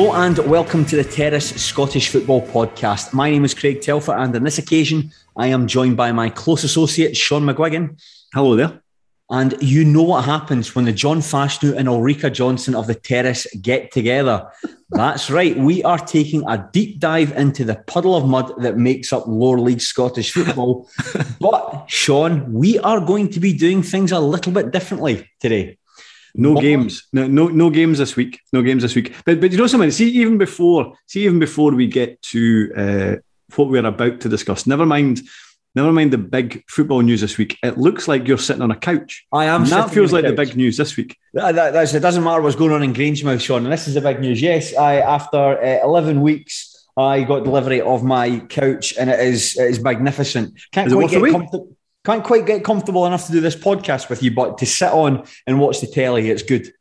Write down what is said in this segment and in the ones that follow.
Hello and welcome to the Terrace Scottish Football Podcast. My name is Craig Telfer, and on this occasion, I am joined by my close associate, Sean McGuigan. Hello there. And you know what happens when the John Fashanu and Ulrika Jonsson of the Terrace get together. That's right. We are taking a deep dive into the puddle of mud that makes up lower league Scottish football. but, Sean, we are going to be doing things a little bit differently today. No what games. No, no, no games this week. No games this week. But but you know something. See, even before, see, even before we get to uh, what we're about to discuss. Never mind. Never mind the big football news this week. It looks like you're sitting on a couch. I am. And that feels like couch. the big news this week. That, that, it doesn't matter what's going on in Grangemouth, Sean. And this is the big news. Yes, I after uh, 11 weeks, I got delivery of my couch, and it is it is magnificent. Can't is quite get comfortable can't quite get comfortable enough to do this podcast with you, but to sit on and watch the telly, it's good.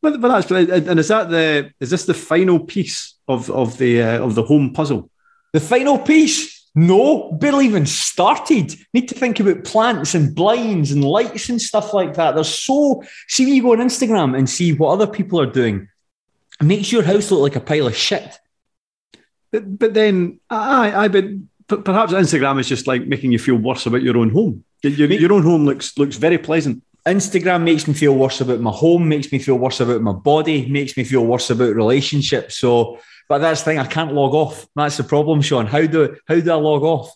But, but that's and is that the is this the final piece of of the uh, of the home puzzle? The final piece? No, barely even started. Need to think about plants and blinds and lights and stuff like that. There's so see when you go on Instagram and see what other people are doing. It makes your house look like a pile of shit. But, but then I I but perhaps Instagram is just like making you feel worse about your own home. Your, your own home looks looks very pleasant. Instagram makes me feel worse about my home, makes me feel worse about my body, makes me feel worse about relationships. So, but that's the thing, I can't log off. That's the problem, Sean. How do how do I log off?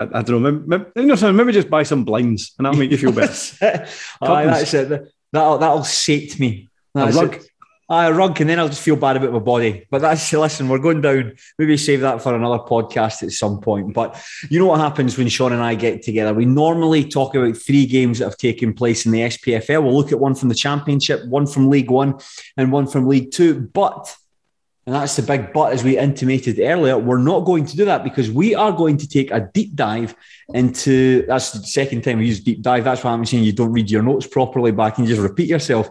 I, I don't know. Maybe, maybe, maybe, just buy some blinds and that'll make you feel better. Aye, that's it. That'll that'll sate me. That's a rug. It. I rug, and then I'll just feel bad about my body. But that's listen, we're going down. Maybe save that for another podcast at some point. But you know what happens when Sean and I get together? We normally talk about three games that have taken place in the SPFL. We'll look at one from the Championship, one from League One, and one from League Two. But and that's the big but, as we intimated earlier, we're not going to do that because we are going to take a deep dive into that's the second time we use deep dive. That's why I'm saying you don't read your notes properly back and just repeat yourself.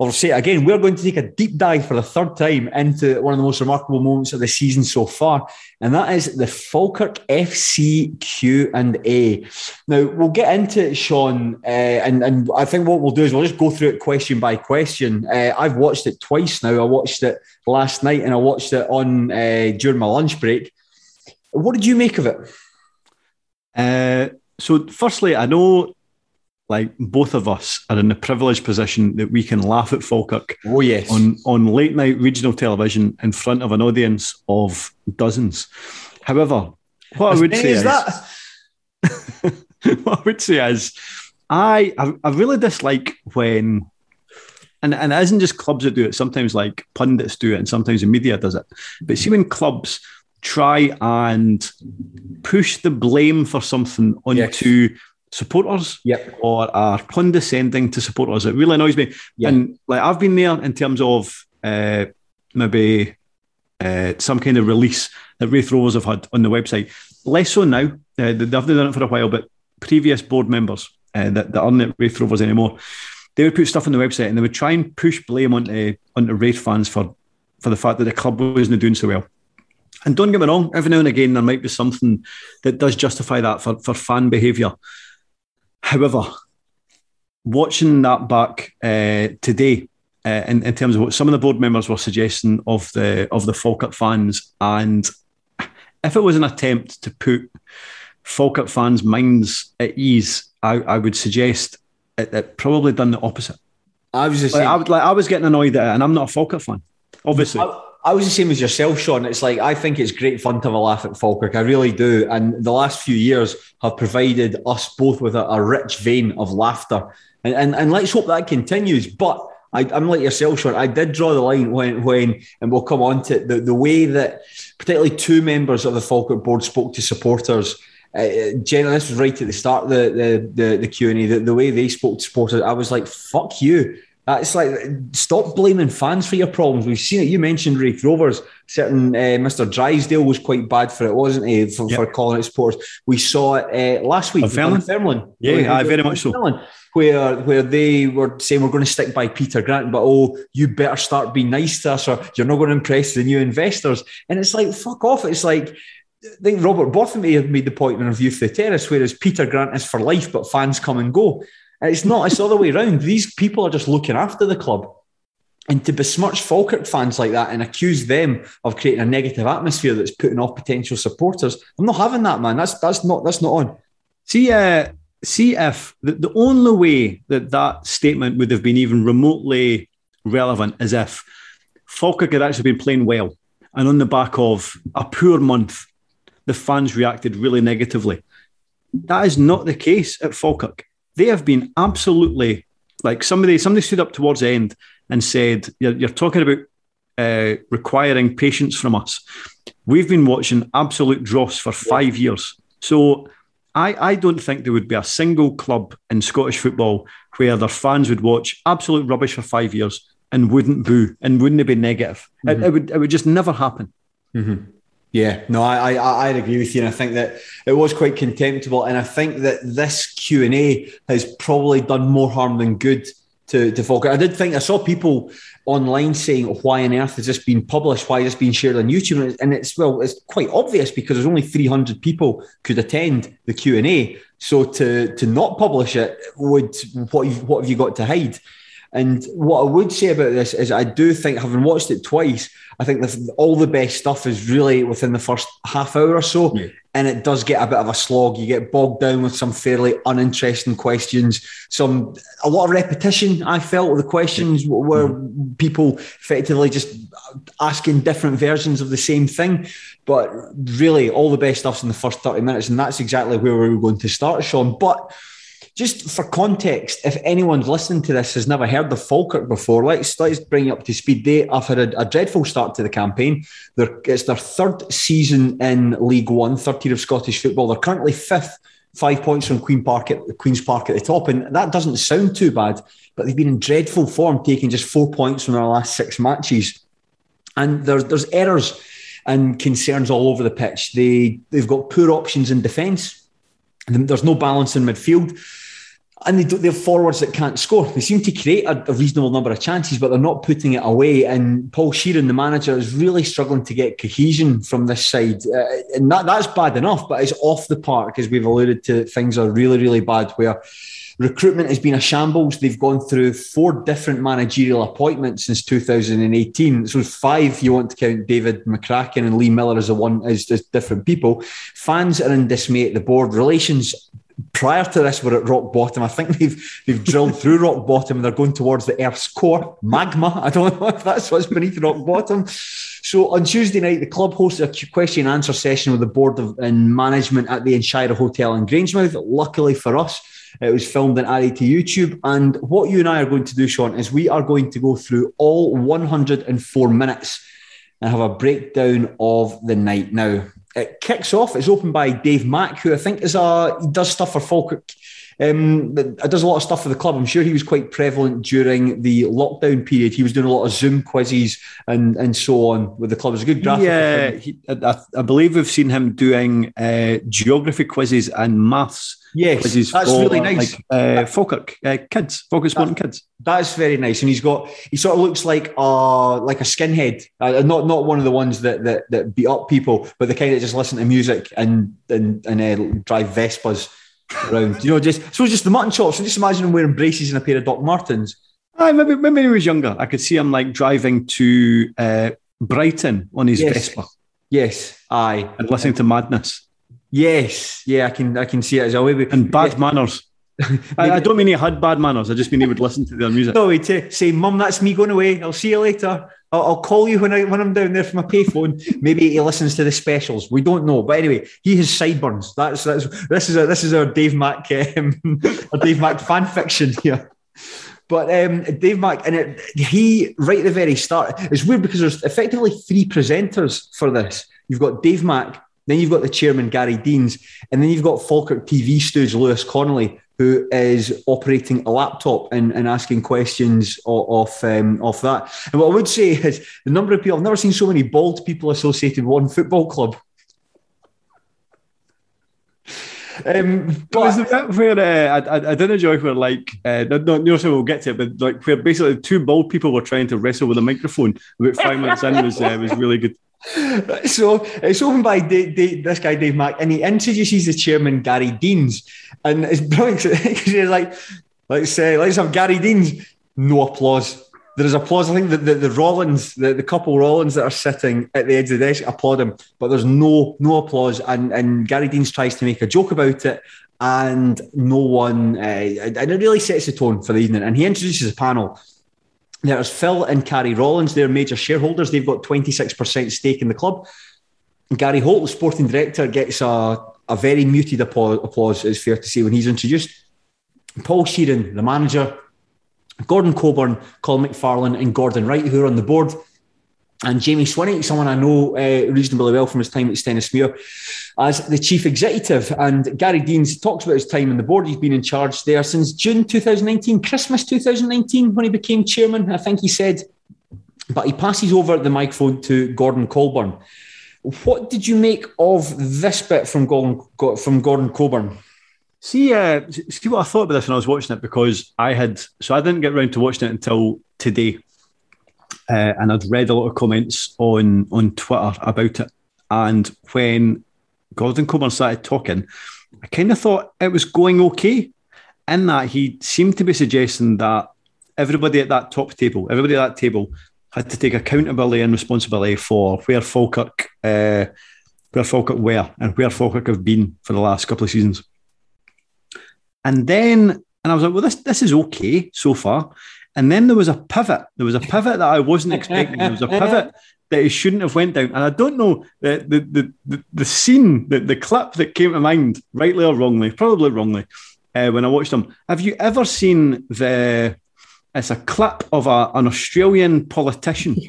I'll say it again, we're going to take a deep dive for the third time into one of the most remarkable moments of the season so far, and that is the Falkirk FC Q and A. Now we'll get into it, Sean, uh, and and I think what we'll do is we'll just go through it question by question. Uh, I've watched it twice now. I watched it last night, and I watched it on uh, during my lunch break. What did you make of it? Uh, so, firstly, I know like both of us are in the privileged position that we can laugh at Falkirk. Oh yes, on on late night regional television in front of an audience of dozens. However, what As I would say is, what I would say is, I, I I really dislike when. And, and it isn't just clubs that do it. Sometimes, like pundits do it, and sometimes the media does it. But see, when clubs try and push the blame for something onto yes supporters yep. or are condescending to supporters. It really annoys me. Yep. And like I've been there in terms of uh, maybe uh, some kind of release that Raith Rovers have had on the website. Less so now. Uh, they've done it for a while, but previous board members uh, that, that aren't at Raith Rovers anymore, they would put stuff on the website and they would try and push blame onto onto Raith fans for for the fact that the club wasn't doing so well. And don't get me wrong, every now and again there might be something that does justify that for, for fan behaviour. However, watching that back uh, today, uh, in, in terms of what some of the board members were suggesting of the of the Falkirk fans, and if it was an attempt to put Falkirk fans' minds at ease, I, I would suggest it, it, probably done the opposite. I was just like, I, would, like, I was getting annoyed at it, and I'm not a Falkirk fan, obviously. I, I was the same as yourself, Sean. It's like I think it's great fun to have a laugh at Falkirk. I really do. And the last few years have provided us both with a, a rich vein of laughter. And, and, and let's hope that continues. But I, am like yourself, Sean. I did draw the line when, when and we'll come on to it, the, the way that particularly two members of the Falkirk board spoke to supporters uh, generally, this was right at the start of the the the, the Q and A. The, the way they spoke to supporters, I was like, "Fuck you." It's like stop blaming fans for your problems. We've seen it. You mentioned Raith Rovers. Certain uh, Mr. Drysdale was quite bad for it, wasn't he? For, yep. for calling it sports. We saw it uh, last week. Fairland. Yeah, I very much so. where where they were saying we're going to stick by Peter Grant, but oh, you better start being nice to us, or you're not going to impress the new investors. And it's like fuck off. It's like. I think Robert Botham may have made the point in Review the Terrace, whereas Peter Grant is for life, but fans come and go. It's not, it's the other way around. These people are just looking after the club. And to besmirch Falkirk fans like that and accuse them of creating a negative atmosphere that's putting off potential supporters, I'm not having that, man. That's that's not that's not on. See, uh, see if the, the only way that that statement would have been even remotely relevant is if Falkirk had actually been playing well, and on the back of a poor month, the fans reacted really negatively. That is not the case at Falkirk they have been absolutely like somebody somebody stood up towards the end and said, "You're, you're talking about uh, requiring patience from us. We've been watching absolute dross for five years, so." I, I don't think there would be a single club in Scottish football where their fans would watch absolute rubbish for five years and wouldn't boo and wouldn't be negative. Mm-hmm. It, it, would it would just never happen. Mm-hmm. Yeah, no, I, I I agree with you, and I think that it was quite contemptible, and I think that this Q and A has probably done more harm than good to to Falkirk. I did think I saw people online saying, "Why on earth has this been published? Why has this been shared on YouTube?" And it's well, it's quite obvious because there's only 300 people could attend the Q and A. So to to not publish it would what what have you got to hide? And what I would say about this is, I do think, having watched it twice, I think the, all the best stuff is really within the first half hour or so. Yeah. And it does get a bit of a slog. You get bogged down with some fairly uninteresting questions, some a lot of repetition. I felt the questions yeah. were mm-hmm. people effectively just asking different versions of the same thing. But really, all the best stuff's in the first 30 minutes. And that's exactly where we were going to start, Sean. But just for context, if anyone's listening to this has never heard of Falkirk before, let's let's bring you up to speed. They have had a, a dreadful start to the campaign. They're, it's their third season in League One, third tier of Scottish football. They're currently fifth, five points from Queen Park at Queen's Park at the top, and that doesn't sound too bad. But they've been in dreadful form, taking just four points from their last six matches, and there's there's errors and concerns all over the pitch. They they've got poor options in defence. There's no balance in midfield and they don't, they're forwards that can't score. They seem to create a, a, reasonable number of chances, but they're not putting it away. And Paul Sheerin, the manager, is really struggling to get cohesion from this side, uh, and that, that's bad enough. But it's off the park, as we've alluded to. Things are really, really bad. Where recruitment has been a shambles. They've gone through four different managerial appointments since 2018. So five, you want to count David McCracken and Lee Miller as a one as, as different people. Fans are in dismay at the board. Relations prior to this we were at rock bottom. I think they've they've drilled through rock bottom and they're going towards the Earth's core, magma. I don't know if that's what's beneath rock bottom. So on Tuesday night, the club hosted a question and answer session with the board of, and management at the Inchyra Hotel in Grangemouth. Luckily for us, it was filmed and added to YouTube. And what you and I are going to do, Sean, is we are going to go through all 104 minutes and have a breakdown of the night. Now, it kicks off. It's opened by Dave Mack, who I think is a he does stuff for Falkirk. Um, does a lot of stuff for the club. I'm sure he was quite prevalent during the lockdown period. He was doing a lot of Zoom quizzes and and so on with the club. It's a good graphic. Yeah, he, I, I, believe we've seen him doing uh, geography quizzes and maths. Yes, that's for, really nice. Like, uh, Falkirk uh, kids, Falkirk Sporting Kids. That's very nice, and he's got he sort of looks like uh like a skinhead, uh, not not one of the ones that that that beat up people, but the kind that just listen to music and and and uh, drive Vespas around. You know, just so just the mutton chops. So just imagine him wearing braces and a pair of Doc Martens. I maybe when he was younger, I could see him like driving to uh, Brighton on his yes. Vespa. Yes, aye, and listening to Madness. Yes, yeah, I can I can see it as a way. And bad yeah. manners. I, I, don't mean he had bad manners. I just mean he would listen to their music. No, he'd say, "Mum, that's me going away. I'll see you later. I'll, I'll, call you when I when I'm down there for my payphone." Maybe he listens to the specials. We don't know, but anyway, he has sideburns. That's that's this is a, this is our Dave Mack um, our Dave Mack fan fiction here. But um, Dave Mack, and it, he right at the very start, it's weird because there's effectively three presenters for this. You've got Dave Mack, Then you've got the chairman, Gary Deans. And then you've got Falkirk TV stooge, Lewis Connolly, who is operating a laptop and, and asking questions off, um, off that. And what I would say is the number of people, I've never seen so many bald people associated with one football club. Um, but was the bit where uh, I, I, did enjoy where like uh, no, no, no, so we'll get to it, but like where basically two bald people were trying to wrestle with a microphone about five minutes in was uh, was really good. So it's opened by Dave, Dave, this guy Dave Mack, and he introduces the chairman Gary Deans, and it's brilliant because he's like, let's say, let's have Gary Deans, no applause. There is applause. I think that the, the Rollins, the, the couple Rollins that are sitting at the edge of the desk applaud him, but there's no no applause. And and Gary Deans tries to make a joke about it, and no one. Uh, and it really sets the tone for the evening. And he introduces a panel. There's Phil and Carrie Rollins, they're major shareholders. They've got 26% stake in the club. Gary Holt, the sporting director, gets a, a very muted applause, applause, it's fair to say, when he's introduced. Paul Sheerin, the manager, Gordon Coburn, Colin McFarlane, and Gordon Wright, who are on the board. And Jamie Swinney, someone I know uh, reasonably well from his time at Stenhousemuir, as the chief executive. And Gary Deans talks about his time on the board. He's been in charge there since June 2019, Christmas 2019, when he became chairman, I think he said. But he passes over the microphone to Gordon Coburn. What did you make of this bit from Gordon, from Gordon Coburn? See, uh, see what I thought about this when I was watching it because I had so I didn't get around to watching it until today, uh, and I'd read a lot of comments on on Twitter about it. And when Gordon Coburn started talking, I kind of thought it was going okay. In that he seemed to be suggesting that everybody at that top table, everybody at that table, had to take accountability and responsibility for where Falkirk, uh, where Falkirk were, and where Falkirk have been for the last couple of seasons. And then, and I was like, well, this this is okay so far. And then there was a pivot. There was a pivot that I wasn't expecting. There was a pivot that it shouldn't have went down. And I don't know the the the, the scene, the, the clip that came to mind, rightly or wrongly, probably wrongly, uh, when I watched them. Have you ever seen the? It's a clip of a, an Australian politician.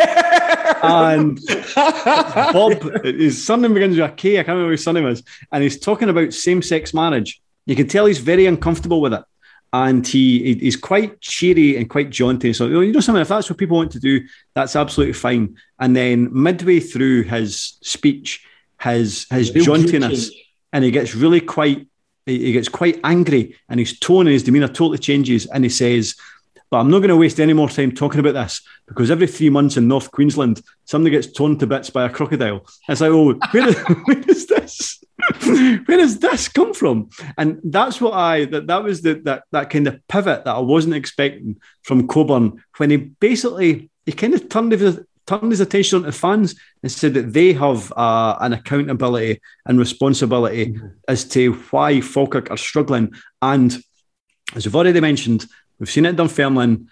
and Bob, his surname begins with a K. I can't remember his surname is, and he's talking about same-sex marriage. You can tell he's very uncomfortable with it. And he he's quite cheery and quite jaunty. So you know something, if that's what people want to do, that's absolutely fine. And then midway through his speech, his his jauntiness, and he gets really quite he gets quite angry, and his tone and his demeanour totally changes, and he says, but I'm not going to waste any more time talking about this because every three months in North Queensland, somebody gets torn to bits by a crocodile. It's like, oh, where is, where is this? Where does this come from? And that's what I that that was the that that kind of pivot that I wasn't expecting from Coburn when he basically he kind of turned his turned his attention on the fans and said that they have uh, an accountability and responsibility mm-hmm. as to why Falkirk are struggling. And as we've already mentioned, We've seen it done Dunfermline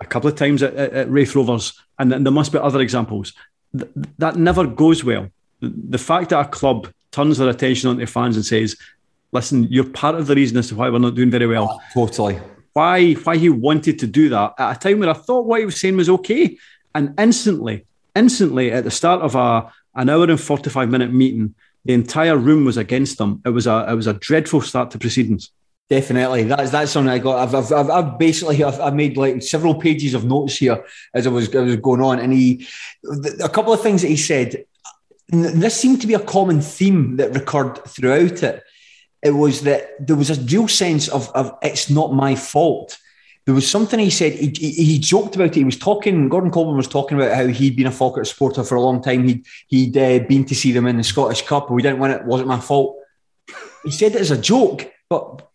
a couple of times at, at, at Rovers, and there must be other examples. Th- that never goes well. The fact that a club turns their attention onto fans and says, "Listen, you're part of the reason as to why we're not doing very well." Oh, totally. Why? Why he wanted to do that at a time when I thought what he was saying was okay, and instantly, instantly at the start of a an hour and forty five minute meeting, the entire room was against them. It was a it was a dreadful start to proceedings. Definitely, that's that's something I got. I've I've, I've basically I've, I've, made like several pages of notes here as I was I was going on, and he a couple of things that he said. This seemed to be a common theme that recurred throughout it. It was that there was a real sense of of it's not my fault. There was something he said. He, he, he joked about it. He was talking. Gordon Coleman was talking about how he'd been a Falkirk supporter for a long time. He'd he'd uh, been to see them in the Scottish Cup. We didn't win it. Wasn't my fault. He said it as a joke, but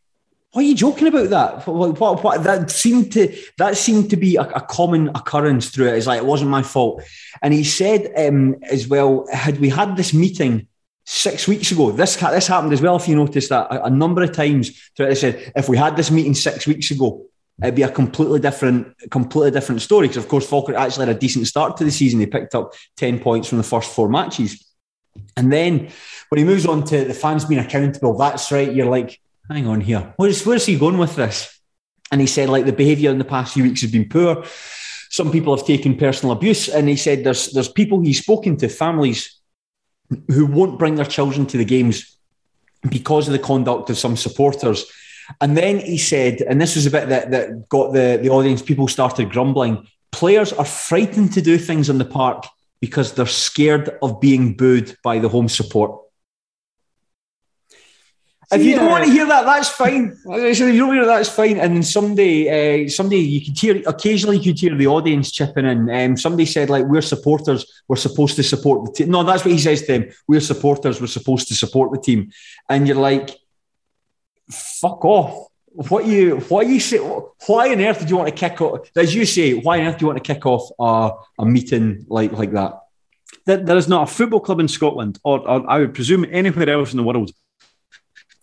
why are you joking about that? What, what, what, that seemed to that seemed to be a, a, common occurrence through it. It's like it wasn't my fault. And he said um, as well, had we had this meeting six weeks ago, this this happened as well. If you noticed that a, a number of times, throughout, they said if we had this meeting six weeks ago, it'd be a completely different, completely different story. Because of course, Falkirk actually had a decent start to the season. They picked up ten points from the first four matches. And then when he moves on to the fans being accountable, that's right. You're like, hang on here. Where's, where's he going with this? And he said, like, the behaviour in the past few weeks has been poor. Some people have taken personal abuse. And he said there's, there's people he's spoken to, families who won't bring their children to the games because of the conduct of some supporters. And then he said, and this was a bit that, that got the, the audience, people started grumbling players are frightened to do things in the park because they're scared of being booed by the home support. If you don't want to hear that, that's fine. If you don't hear that, that's fine. And then somebody, uh, somebody, you could hear occasionally. You could hear the audience chipping in. Um, somebody said, like, we're supporters. We're supposed to support the team. No, that's what he says to them. We're supporters. We're supposed to support the team. And you're like, fuck off. What you, why you say? Why on earth did you want to kick off? As you say, why on earth do you want to kick off a, a meeting like like that? There is not a football club in Scotland, or, or I would presume anywhere else in the world,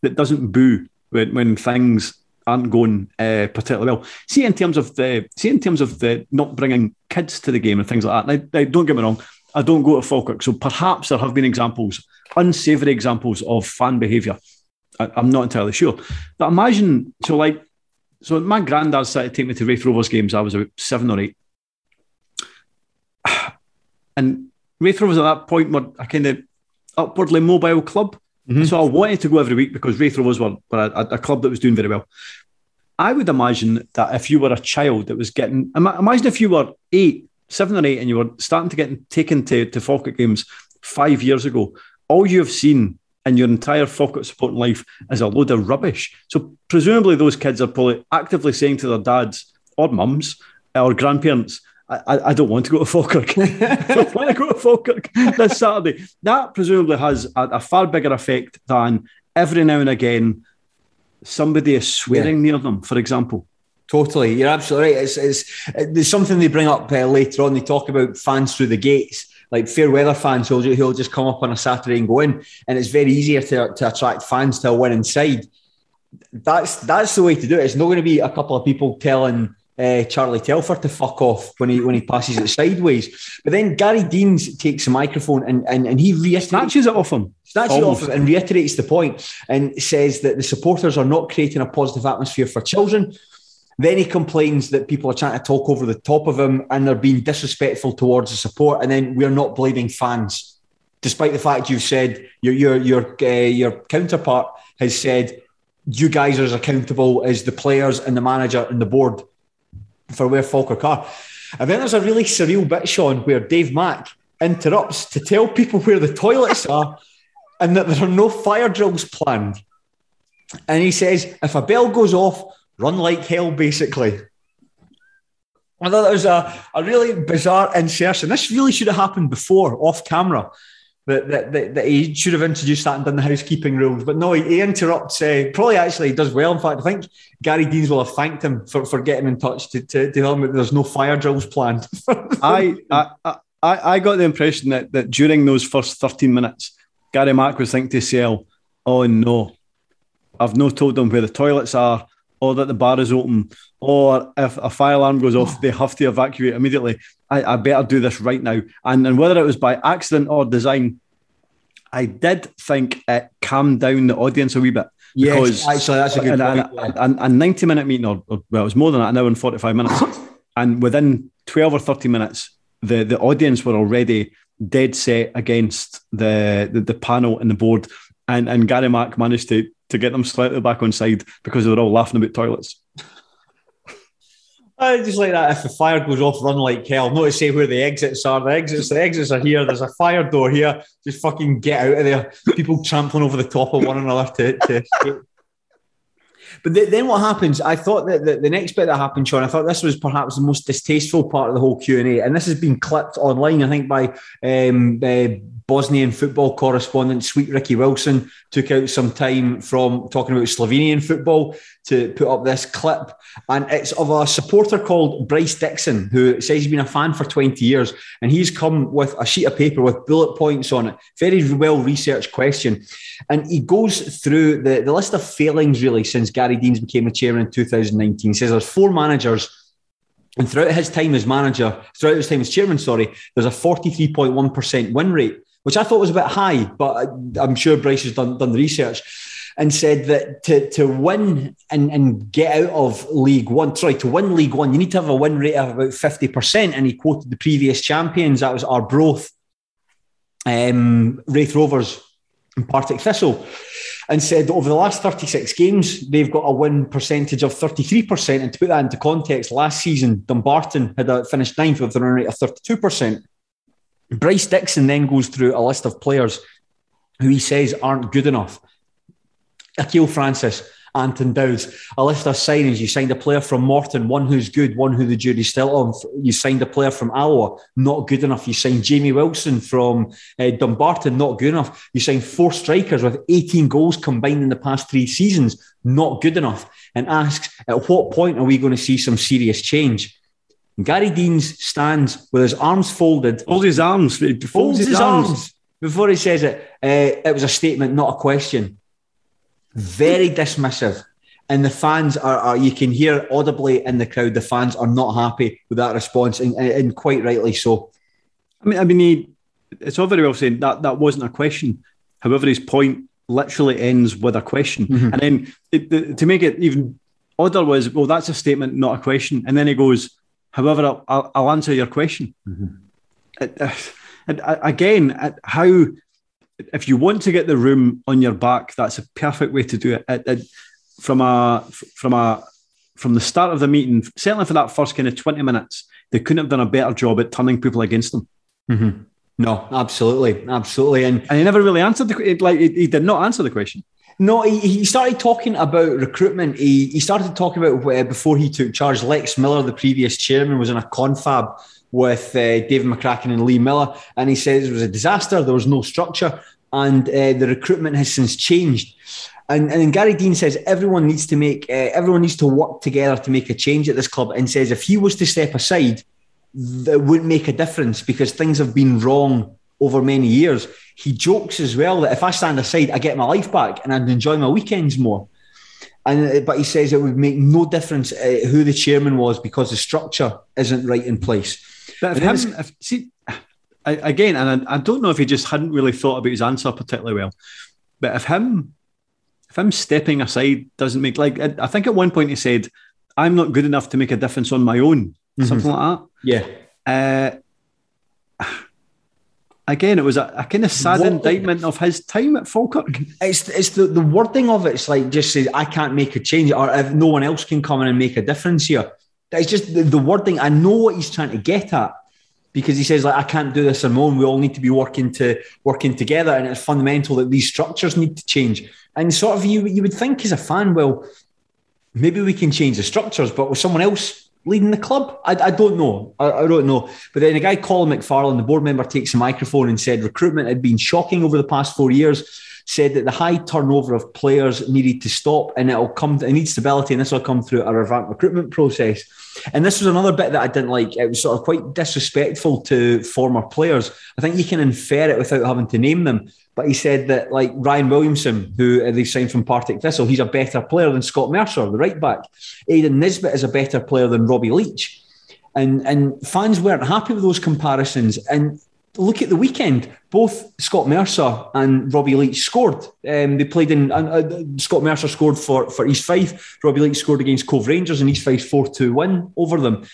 that doesn't boo when, when things aren't going uh, particularly well. See, in terms of the see in terms of the not bringing kids to the game and things like that. Now, don't get me wrong, I don't go to Falkirk, so perhaps there have been examples, unsavoury examples of fan behaviour. I, am not entirely sure, but imagine so like so my granddad started to take me to Raith Rovers games. I was about seven or eight, and Raith Rovers at that point were a kind of upwardly mobile club. Mm-hmm. So I wanted to go every week because Raith was one, were a, a, club that was doing very well. I would imagine that if you were a child that was getting, imagine if you were eight, seven or eight, and you were starting to get taken to, to Falkirk games five years ago, all you have seen in your entire Falkirk supporting life is a load of rubbish. So presumably those kids are probably actively saying to their dads or mums or grandparents, I, I, don't want to go to Falkirk. I want to go to Falkirk this Saturday. That presumably has a, a, far bigger effect than every now and again somebody is swearing yeah. near them, for example. Totally, you're absolutely right. It's, it's, there's something they bring up uh, later on. They talk about fans through the gates, like fair weather fans who'll, who'll just come up on a Saturday and go in, and it's very easier to, to attract fans to a win inside. That's that's the way to do it. It's not going to be a couple of people telling uh, Charlie Telfer to fuck off when he when he passes it sideways. But then Gary Deans takes the microphone and and, and he reiterates snatches it off him, snatches Almost. it off him and reiterates the point and says that the supporters are not creating a positive atmosphere for children. Then he complains that people are trying to talk over the top of him and they're being disrespectful towards the support. And then we're not blaming fans, despite the fact you've said your your your uh, your counterpart has said you guys are as accountable as the players and the manager and the board for where Falkirk are. And then there's a really surreal bit, Sean, where Dave Mack interrupts to tell people where the toilets are and that there are no fire drills planned. And he says, if a bell goes off, run like hell, basically. I thought that was a, a really bizarre insertion. This really should have happened before, off camera that, that, that, that, he should have introduced that and done the housekeeping rules. But no, he, he interrupts. Uh, probably actually does well. In fact, I think Gary Deans will have thanked him for, for getting in touch to, to, to tell him that there's no fire drills planned. I, I, I, I got the impression that, that during those first 13 minutes, Gary Mack was thinking to himself, oh no, I've not told them where the toilets are or that the bar is open, or if a fire alarm goes off, they have to evacuate immediately. I, I better do this right now. And, and whether it was by accident or design, I did think it calmed down the audience a wee bit. Yes, actually, that's a good and, point. And, a 90 minute meeting, or, or, well, it was more than that, an hour and 45 minutes. and within 12 or 30 minutes, the, the audience were already dead set against the, the, the panel and the board. And, and Gary Mack managed to to get them slightly back on side because they were all laughing about toilets. I just like that. If the fire goes off, run like hell. Not to say where the exits are. The exits, the exits are here. There's a fire door here. Just fucking get out of there. People trampling over the top of one another to, to But then what happens? I thought that the, the, next bit that happened, Sean. I thought this was perhaps the most distasteful part of the whole Q and A, and this has been clipped online. I think by um, uh, Bosnian football correspondent, sweet Ricky Wilson, took out some time from talking about Slovenian football to put up this clip. And it's of a supporter called Bryce Dixon, who says he's been a fan for 20 years. And he's come with a sheet of paper with bullet points on it. Very well researched question. And he goes through the, the list of failings, really, since Gary Deans became the chairman in 2019. He says there's four managers and throughout his time as manager, throughout his time as chairman, sorry, there's a 43.1% win rate which I thought was a bit high, but I'm sure Bryce has done, done the research and said that to, to win and, and get out of League One, sorry, to win League One, you need to have a win rate of about 50%. And he quoted the previous champions, that was Arbroath um, Raith Rovers and Partick Thistle and said that over the last 36 games, they've got a win percentage of 33%. And to put that into context, last season, Dumbarton had a, finished ninth with a run rate of 32%. Bryce Dixon then goes through a list of players who he says aren't good enough. Akeel Francis, Anton Dowds, a list of signings. You signed a player from Morton, one who's good, one who the jury's still on. You signed a player from Alloa, not good enough. You signed Jamie Wilson from uh, Dumbarton, not good enough. You signed four strikers with 18 goals combined in the past three seasons, not good enough. And asks, at what point are we going to see some serious change? Gary Deans stands with his arms folded. Folds his arms. Folds, folds his, his arms. arms. Before he says it, uh, it was a statement, not a question very dismissive. And the fans are, are, you can hear audibly in the crowd, the fans are not happy with that response, and, and quite rightly so. I mean, I mean, he, it's all very well saying that that wasn't a question. However, his point literally ends with a question. Mm-hmm. And then it, the, to make it even odder was, well, that's a statement, not a question. And then he goes, however, I'll, I'll, I'll answer your question. Mm-hmm. Uh, and uh, again, how if you want to get the room on your back, that's a perfect way to do it. it, it from a from a from the start of the meeting, certainly for that first kind of twenty minutes, they couldn't have done a better job at turning people against them. Mm-hmm. No, absolutely, absolutely, and and he never really answered the like he, he did not answer the question. No, he, he started talking about recruitment. He, he started talking about uh, before he took charge. Lex Miller, the previous chairman, was in a confab with uh, David McCracken and Lee Miller, and he says it was a disaster. There was no structure, and uh, the recruitment has since changed. And, and Gary Deans says everyone needs to make uh, everyone needs to work together to make a change at this club. And says if he was to step aside, that wouldn't make a difference because things have been wrong over many years. He jokes as well that if I stand aside, I get my life back and I'd enjoy my weekends more. And uh, but he says it would make no difference uh, who the chairman was because the structure isn't right in place. But if him, if, see, I, again, and I, I, don't know if he just hadn't really thought about his answer particularly well, but if him, if him stepping aside doesn't make like I, I think at one point he said, "I'm not good enough to make a difference on my own," mm-hmm. something like that. Yeah. Uh, again, it was a, a kind of sad what, indictment of his time at Falkirk. It's it's the, the wording of it. It's like just says I can't make a change, or if no one else can come in and make a difference here. It's just the, the wording. I know what he's trying to get at, because he says like I can't do this alone. We all need to be working to working together, and it's fundamental that these structures need to change. And sort of you you would think as a fan, well, maybe we can change the structures, but with someone else leading the club, I, I don't know. I, I, don't know. But then a guy Colin McFarlane, the board member, takes a microphone and said recruitment had been shocking over the past four years. Said that the high turnover of players needed to stop, and it'll come. It needs stability, and this will come through a revamped recruitment process. And this was another bit that I didn't like. It was sort of quite disrespectful to former players. I think you can infer it without having to name them. But he said that, like Ryan Williamson, who they've signed from Partick Thistle, he's a better player than Scott Mercer, the right back. Aidan Nesbitt is a better player than Robbie Leitch. And, and fans weren't happy with those comparisons. And look at the weekend. Both Scott Mercer and Robbie Leitch scored. Um, they played in. Uh, Scott Mercer scored for, for East Fife. Robbie Leitch scored against Cove Rangers, and East Fife four two win over them.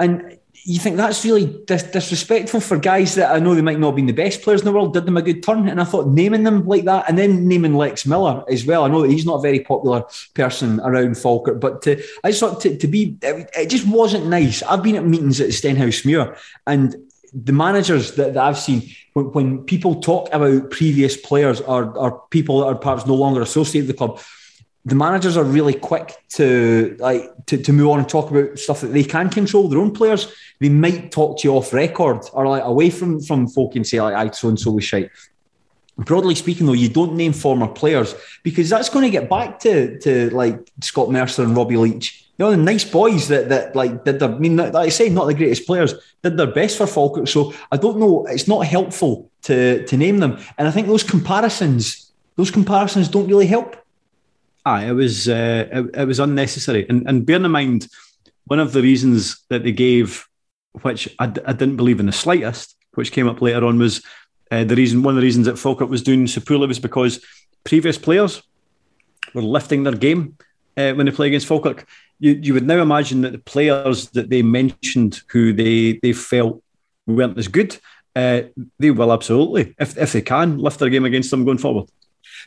And you think that's really dis- disrespectful for guys that I know they might not have been the best players in the world, did them a good turn. And I thought naming them like that, and then naming Lex Miller as well. I know he's not a very popular person around Falkirk, but to, I just thought to, to be, it, it, just wasn't nice. I've been at meetings at Stenhousemuir, and the managers that, that I've seen, when, when, people talk about previous players or, or people that are perhaps no longer associated with the club, the managers are really quick to like to, to move on and talk about stuff that they can control their own players. They might talk to you off record or like away from from folk and say like I so and so was shite. Broadly speaking, though, you don't name former players because that's going to get back to to like Scott Mercer and Robbie Leitch you know, the nice boys that that like did their, I mean, like I say, not the greatest players, did their best for Falkirk. So I don't know, it's not helpful to to name them. And I think those comparisons, those comparisons don't really help. Aye, it was uh, it, it was unnecessary. And and bearing in mind, one of the reasons that they gave, which I, I didn't believe in the slightest, which came up later on, was uh, the reason. One of the reasons that Falkirk was doing so poorly was because previous players were lifting their game uh, when they play against Falkirk you, you would now imagine that the players that they mentioned who they, they felt weren't as good uh, they will absolutely, if, if they can, lift their game against them going forward.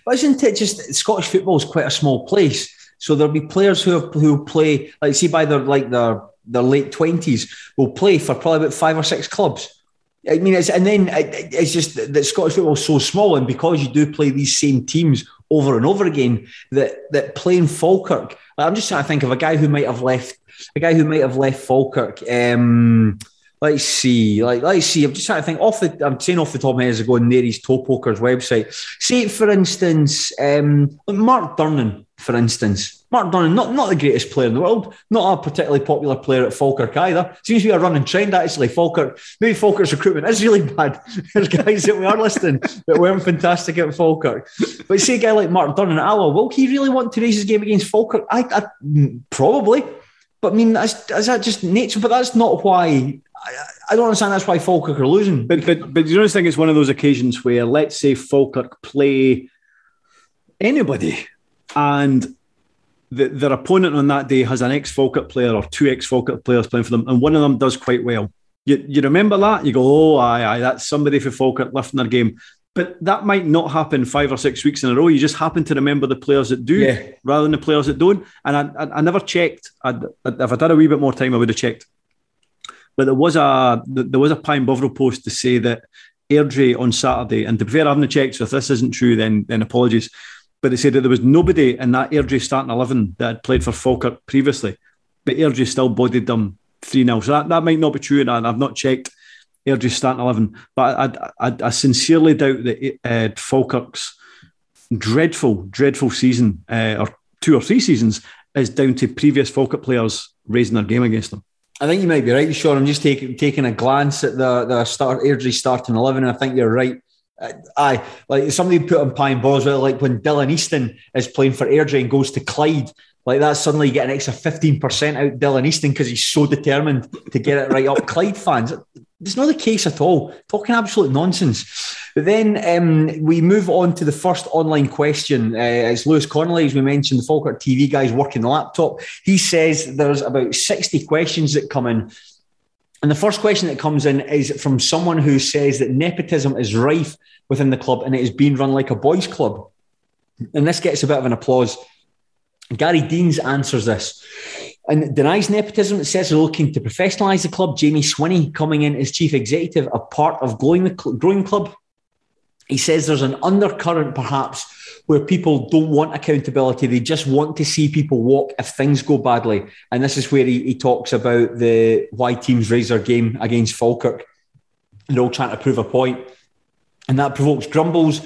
But isn't it just Scottish football is quite a small place? So there'll be players who have, who play, like see by their like their their late twenties, will play for probably about five or six clubs. I mean, it's, and then it's just that Scottish football is so small, and because you do play these same teams over and over again, that that playing Falkirk, like I'm just trying to think of a guy who might have left, a guy who might have left Falkirk. Um, let's see, like let's see. I'm just trying to think off the. I'm saying off the top of my head as I go near his Toe Poker's website. Say, for instance, um, Mark Durnan, for instance. Mark Durnan, not, not the greatest player in the world, not a particularly popular player at Falkirk either. Seems to be a running trend, actually. Falkirk, maybe Falkirk's recruitment is really bad. There's guys that we are listing that weren't fantastic at Falkirk. But say a guy like Mark Durnan at will he really want to raise his game against Falkirk? I, I Probably. But I mean, that's, is that just nature? But that's not why. I, I don't understand. That's why Falkirk are losing. But but but you don't think it's one of those occasions where, let's say, Falkirk play anybody, and the, their opponent on that day has an ex Falkirk player or two ex Falkirk players playing for them, and one of them does quite well. You, you remember that? You go, oh, aye, aye, that's somebody for Falkirk lifting their game. But that might not happen five or six weeks in a row. You just happen to remember the players that do yeah. rather than the players that don't. And I, I, I never checked. I'd, if I'd had a wee bit more time, I would have checked. But there was a there was a Pie and Bovril post to say that Airdrie on Saturday, and to be fair, I haven't checked. So if this isn't true, then then apologies. But they said that there was nobody in that Airdrie starting 11 that had played for Falkirk previously, but Airdrie still bodied them 3 0. So that, that might not be true, and I've not checked Airdrie starting 11. But I, I, I sincerely doubt that uh, Falkirk's dreadful, dreadful season, uh, or two or three seasons, is down to previous Falkirk players raising their game against them. I think you might be right, Sean. I'm just taking taking a glance at the the start Airdrie starting eleven, and I think you're right. Aye, like somebody put on Pie and Bovril, like when Dylan Easton is playing for Airdrie and goes to Clyde, like that suddenly you get an extra 15% out Dylan Easton because he's so determined to get it right up. Clyde fans, it's not the case at all. Talking absolute nonsense. But then um, we move on to the first online question. Uh, it's Lewis Connolly, as we mentioned, the Falkirk TV guy's working the laptop. He says there's about 60 questions that come in and the first question that comes in is from someone who says that nepotism is rife within the club and it is being run like a boys' club. And this gets a bit of an applause. Gary Deans answers this and denies nepotism. It says they're looking to professionalise the club. Jamie Swinney coming in as chief executive, a part of growing the growing club. He says there's an undercurrent, perhaps, where people don't want accountability. They just want to see people walk if things go badly. And this is where he, he talks about the why teams raise their game against Falkirk. They're all trying to prove a point. And that provokes grumbles.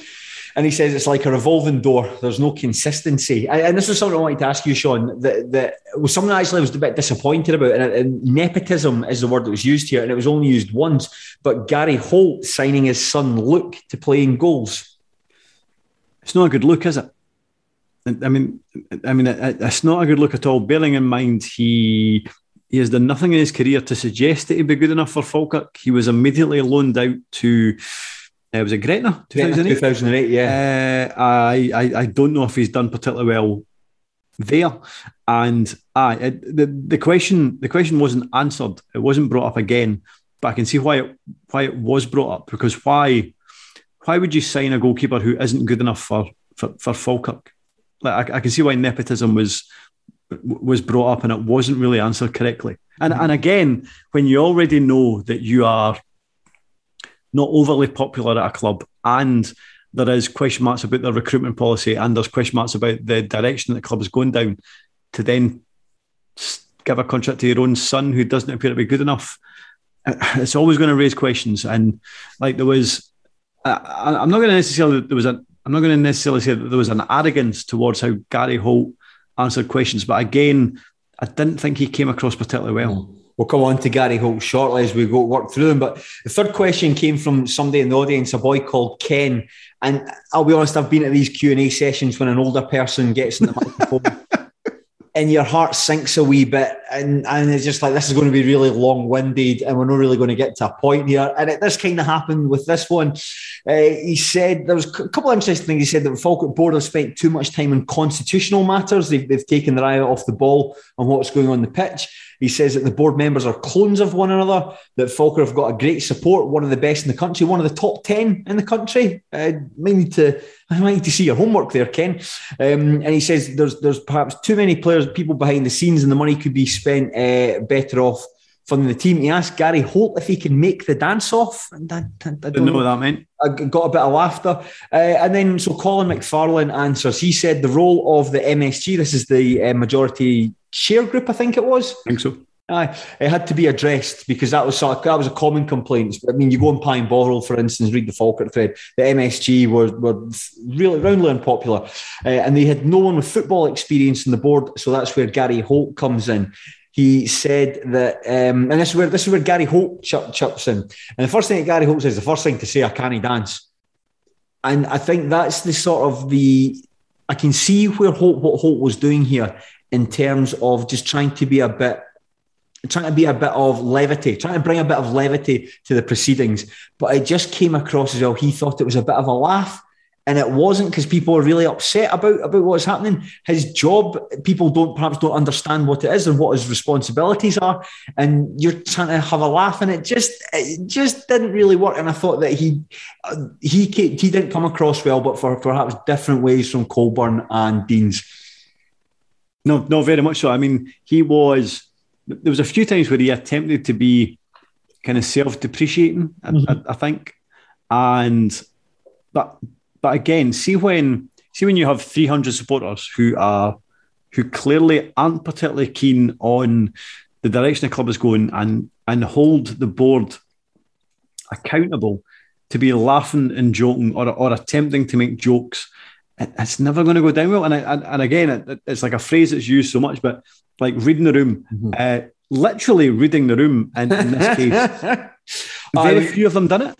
And he says it's like a revolving door. There's no consistency. And this is something I wanted to ask you, Sean, that, that was something I actually was a bit disappointed about. And, and, nepotism is the word that was used here, and it was only used once. But Gary Holt signing his son Luke to play in goals it's not a good look, is it? I mean, I mean, it's not a good look at all. Bearing in mind he he has done nothing in his career to suggest that he'd be good enough for Falkirk. He was immediately loaned out to. Uh, was a Gretna? 2008? 2008, yeah. Uh, I, I I don't know if he's done particularly well there. And I the the question the question wasn't answered. It wasn't brought up again. But I can see why it why it was brought up because why why would you sign a goalkeeper who isn't good enough for for, for Falkirk? Like I, I can see why nepotism was was brought up and it wasn't really answered correctly. And and again, when you already know that you are not overly popular at a club. And there is question marks about their recruitment policy and there's question marks about the direction the club is going down to then give a contract to your own son who doesn't appear to be good enough. Uh, it's always going to raise questions. And like there was I, am not going to necessarily there was a I'm not going to necessarily say that there was an arrogance towards how Gary Holt answered questions, but again, I didn't think he came across particularly well. We'll come on to Gary Holt shortly as we go work through them. But the third question came from somebody in the audience, a boy called Ken. And I'll be honest, I've been at these Q and A sessions when an older person gets in the microphone and your heart sinks a wee bit, and and it's just like this is going to be really long winded, and we're not really going to get to a point here. And it, this kind of happened with this one. Uh, he said there was a couple of interesting things. He said that the Falkirk board have spent too much time on constitutional matters. They've, they've taken their eye off the ball on what's going on the pitch. He says that the board members are clones of one another, that Falkirk have got a great support, one of the best in the country, one of the top 10 in the country. Uh, might need to, I might need to see your homework there, Ken. Um, and he says there's, there's perhaps too many players, people behind the scenes, and the money could be spent uh, better off funding the team. He asked Gary Holt if he can make the dance off. And I, I, I don't Didn't know what that meant. I got a bit of laughter. Uh, and then, so Colin McFarlane answers. He said the role of the MSG, this is the uh, majority share group, I think it was. I think so. Aye, it had to be addressed because that was sort of, that was a common complaint. I mean, you go on Pie and Bovril, for instance, read the Falkirk thread. The MSG were, were really roundly unpopular, uh, and they had no one with football experience in the board. So that's where Gary Holt comes in. He said that, um, and this is where this is where Gary Holt ch- chips in. And the first thing that Gary Holt says, the first thing to say, "I can't dance," and I think that's the sort of the I can see where Holt what Holt was doing here in terms of just trying to be a bit trying to be a bit of levity, trying to bring a bit of levity to the proceedings. But it just came across as though he thought it was a bit of a laugh. And it wasn't because people are really upset about, about what's happening. His job, people don't perhaps don't understand what it is and what his responsibilities are. And you're trying to have a laugh, and it just it just didn't really work. And I thought that he he he didn't come across well, but for perhaps different ways from Coburn and Deans. No, no, very much so. I mean, he was there was a few times where he attempted to be kind of self-depreciating, mm-hmm. I, I, think, and but but again, see when see when you have three hundred supporters who are who clearly aren't particularly keen on the direction the club is going and and hold the board accountable to be laughing and joking or, or attempting to make jokes it's never going to go down well. And I, and again, it, it's like a phrase that's used so much, but like reading the room, mm-hmm. uh, literally reading the room. In, in this case, very few of them done it.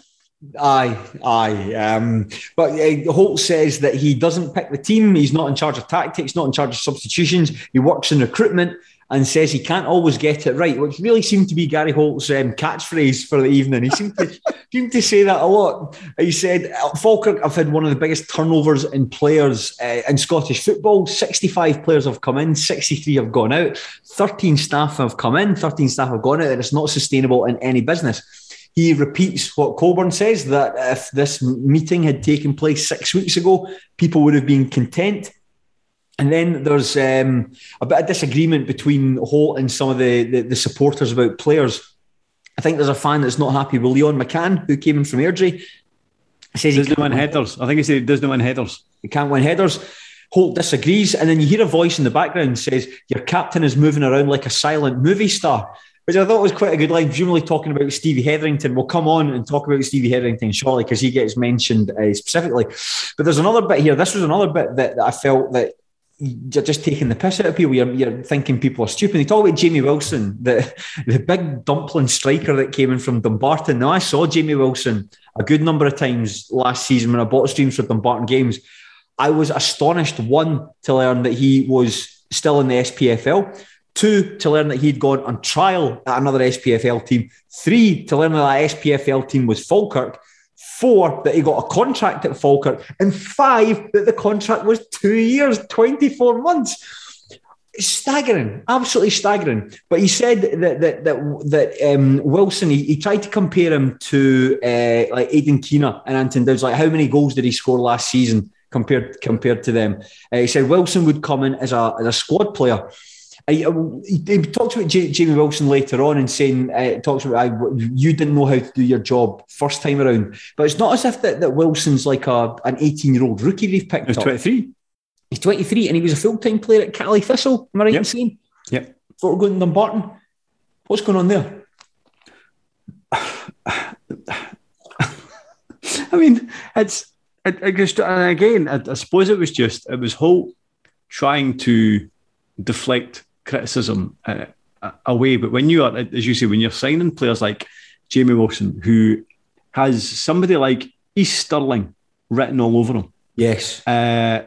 Aye, aye. Um, but uh, Holt says that he doesn't pick the team. He's not in charge of tactics, not in charge of substitutions. He works in recruitment and says he can't always get it right, which really seemed to be Gary Holt's um, catchphrase for the evening. He seemed to, seemed to say that a lot. He said, Falkirk have had one of the biggest turnovers in players uh, in Scottish football. 65 players have come in, 63 have gone out, 13 staff have come in, 13 staff have gone out, and it's not sustainable in any business. He repeats what Coburn says that if this meeting had taken place six weeks ago, people would have been content and then there's um, a bit of disagreement between Holt and some of the, the, the, supporters about players. I think there's a fan that's not happy with Leon McCann, who came in from Airdrie. Says he doesn't win headers. I think he said he doesn't win headers. He can't win headers. Holt disagrees, and then you hear a voice in the background says, "Your captain is moving around like a silent movie star," which I thought was quite a good line. Presumably talking about Stevie Hetherington. We'll come on and talk about Stevie Hetherington shortly because he gets mentioned uh, specifically. But there's another bit here. This was another bit that, that I felt that you're just taking the piss out of people. You're, you're thinking people are stupid. They talk about Jamie Wilson, the, the big dumpling striker that came in from Dumbarton. Now, I saw Jamie Wilson a good number of times last season when I bought streams for Dumbarton games. I was astonished, one, to learn that he was still in the SPFL. Two, to learn that he'd gone on trial at another SPFL team. Three, to learn that that SPFL team was Falkirk. Four, that he got a contract at Falkirk. And five, that the contract was two years, 24 months. Staggering, absolutely staggering. But he said that that that, that um, Wilson, he, he, tried to compare him to uh, like Aidan Keena and Anton Dowds. Like, how many goals did he score last season compared compared to them? Uh, he said Wilson would come in as a as a squad player. I, he, talks about J- Jamie Wilson later on and saying uh, talks about I, you didn't know how to do your job first time around, but it's not as if that, that Wilson's like a an eighteen year old rookie they've picked up. He's up. Twenty three. He's twenty three, and he was a full time player at Caley Thistle. Am I right yep. in saying? Yep. Going to Dumbarton, what's going on there? I mean, it's it, it just, and again, I, I suppose it was just it was Holt trying to deflect criticism uh, away. But when you are, as you say, when you're signing players like Jamie Wilson, who has somebody like East Stirling written all over him, yes, uh,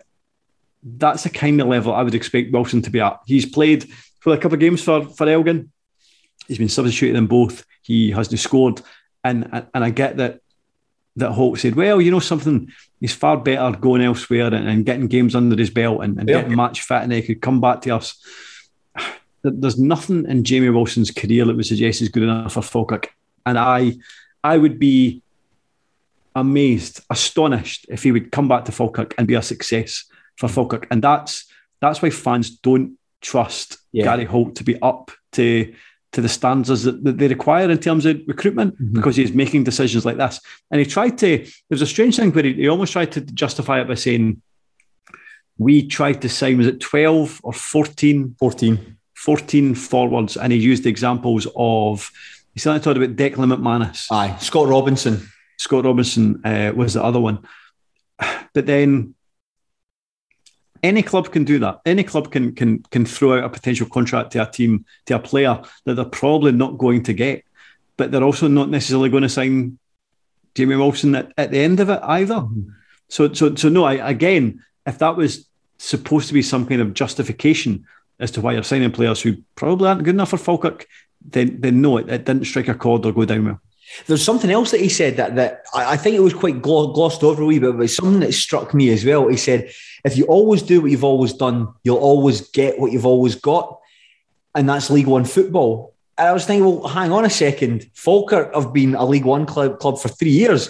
that's the kind of level I would expect Wilson to be at. He's played for a couple of games for, for Elgin. He's been substituted in both. He hasn't scored. And, and I get that that Holt said, well, you know something, he's far better going elsewhere and, and getting games under his belt and, and yeah. getting match fit and he could come back to us. There's nothing in Jamie Wilson's career that would suggest he's good enough for Falkirk. And I I would be amazed, astonished if he would come back to Falkirk and be a success for Falkirk. And that's that's why fans don't trust yeah. Gary Holt to be up to to the standards that, that they require in terms of recruitment mm-hmm. because he's making decisions like this. And he tried to, there's a strange thing where he, he almost tried to justify it by saying, we tried to sign, was it 12 or 14? 14. 14 forwards. And he used examples of, he started talking about Declan McManus. Aye, Scott Robinson. Scott Robinson uh, was the other one. But then any club can do that. Any club can can can throw out a potential contract to a team to a player that they're probably not going to get, but they're also not necessarily going to sign Jamie Wilson at, at the end of it either. So so so no. I, again, if that was supposed to be some kind of justification as to why you're signing players who probably aren't good enough for Falkirk, then then no, it, it didn't strike a chord or go down well. There's something else that he said that that I think it was quite glossed over a wee bit, but something that struck me as well. He said, "If you always do what you've always done, you'll always get what you've always got," and that's League One football. And I was thinking, well, hang on a second. Falkirk have been a League One club, club for three years.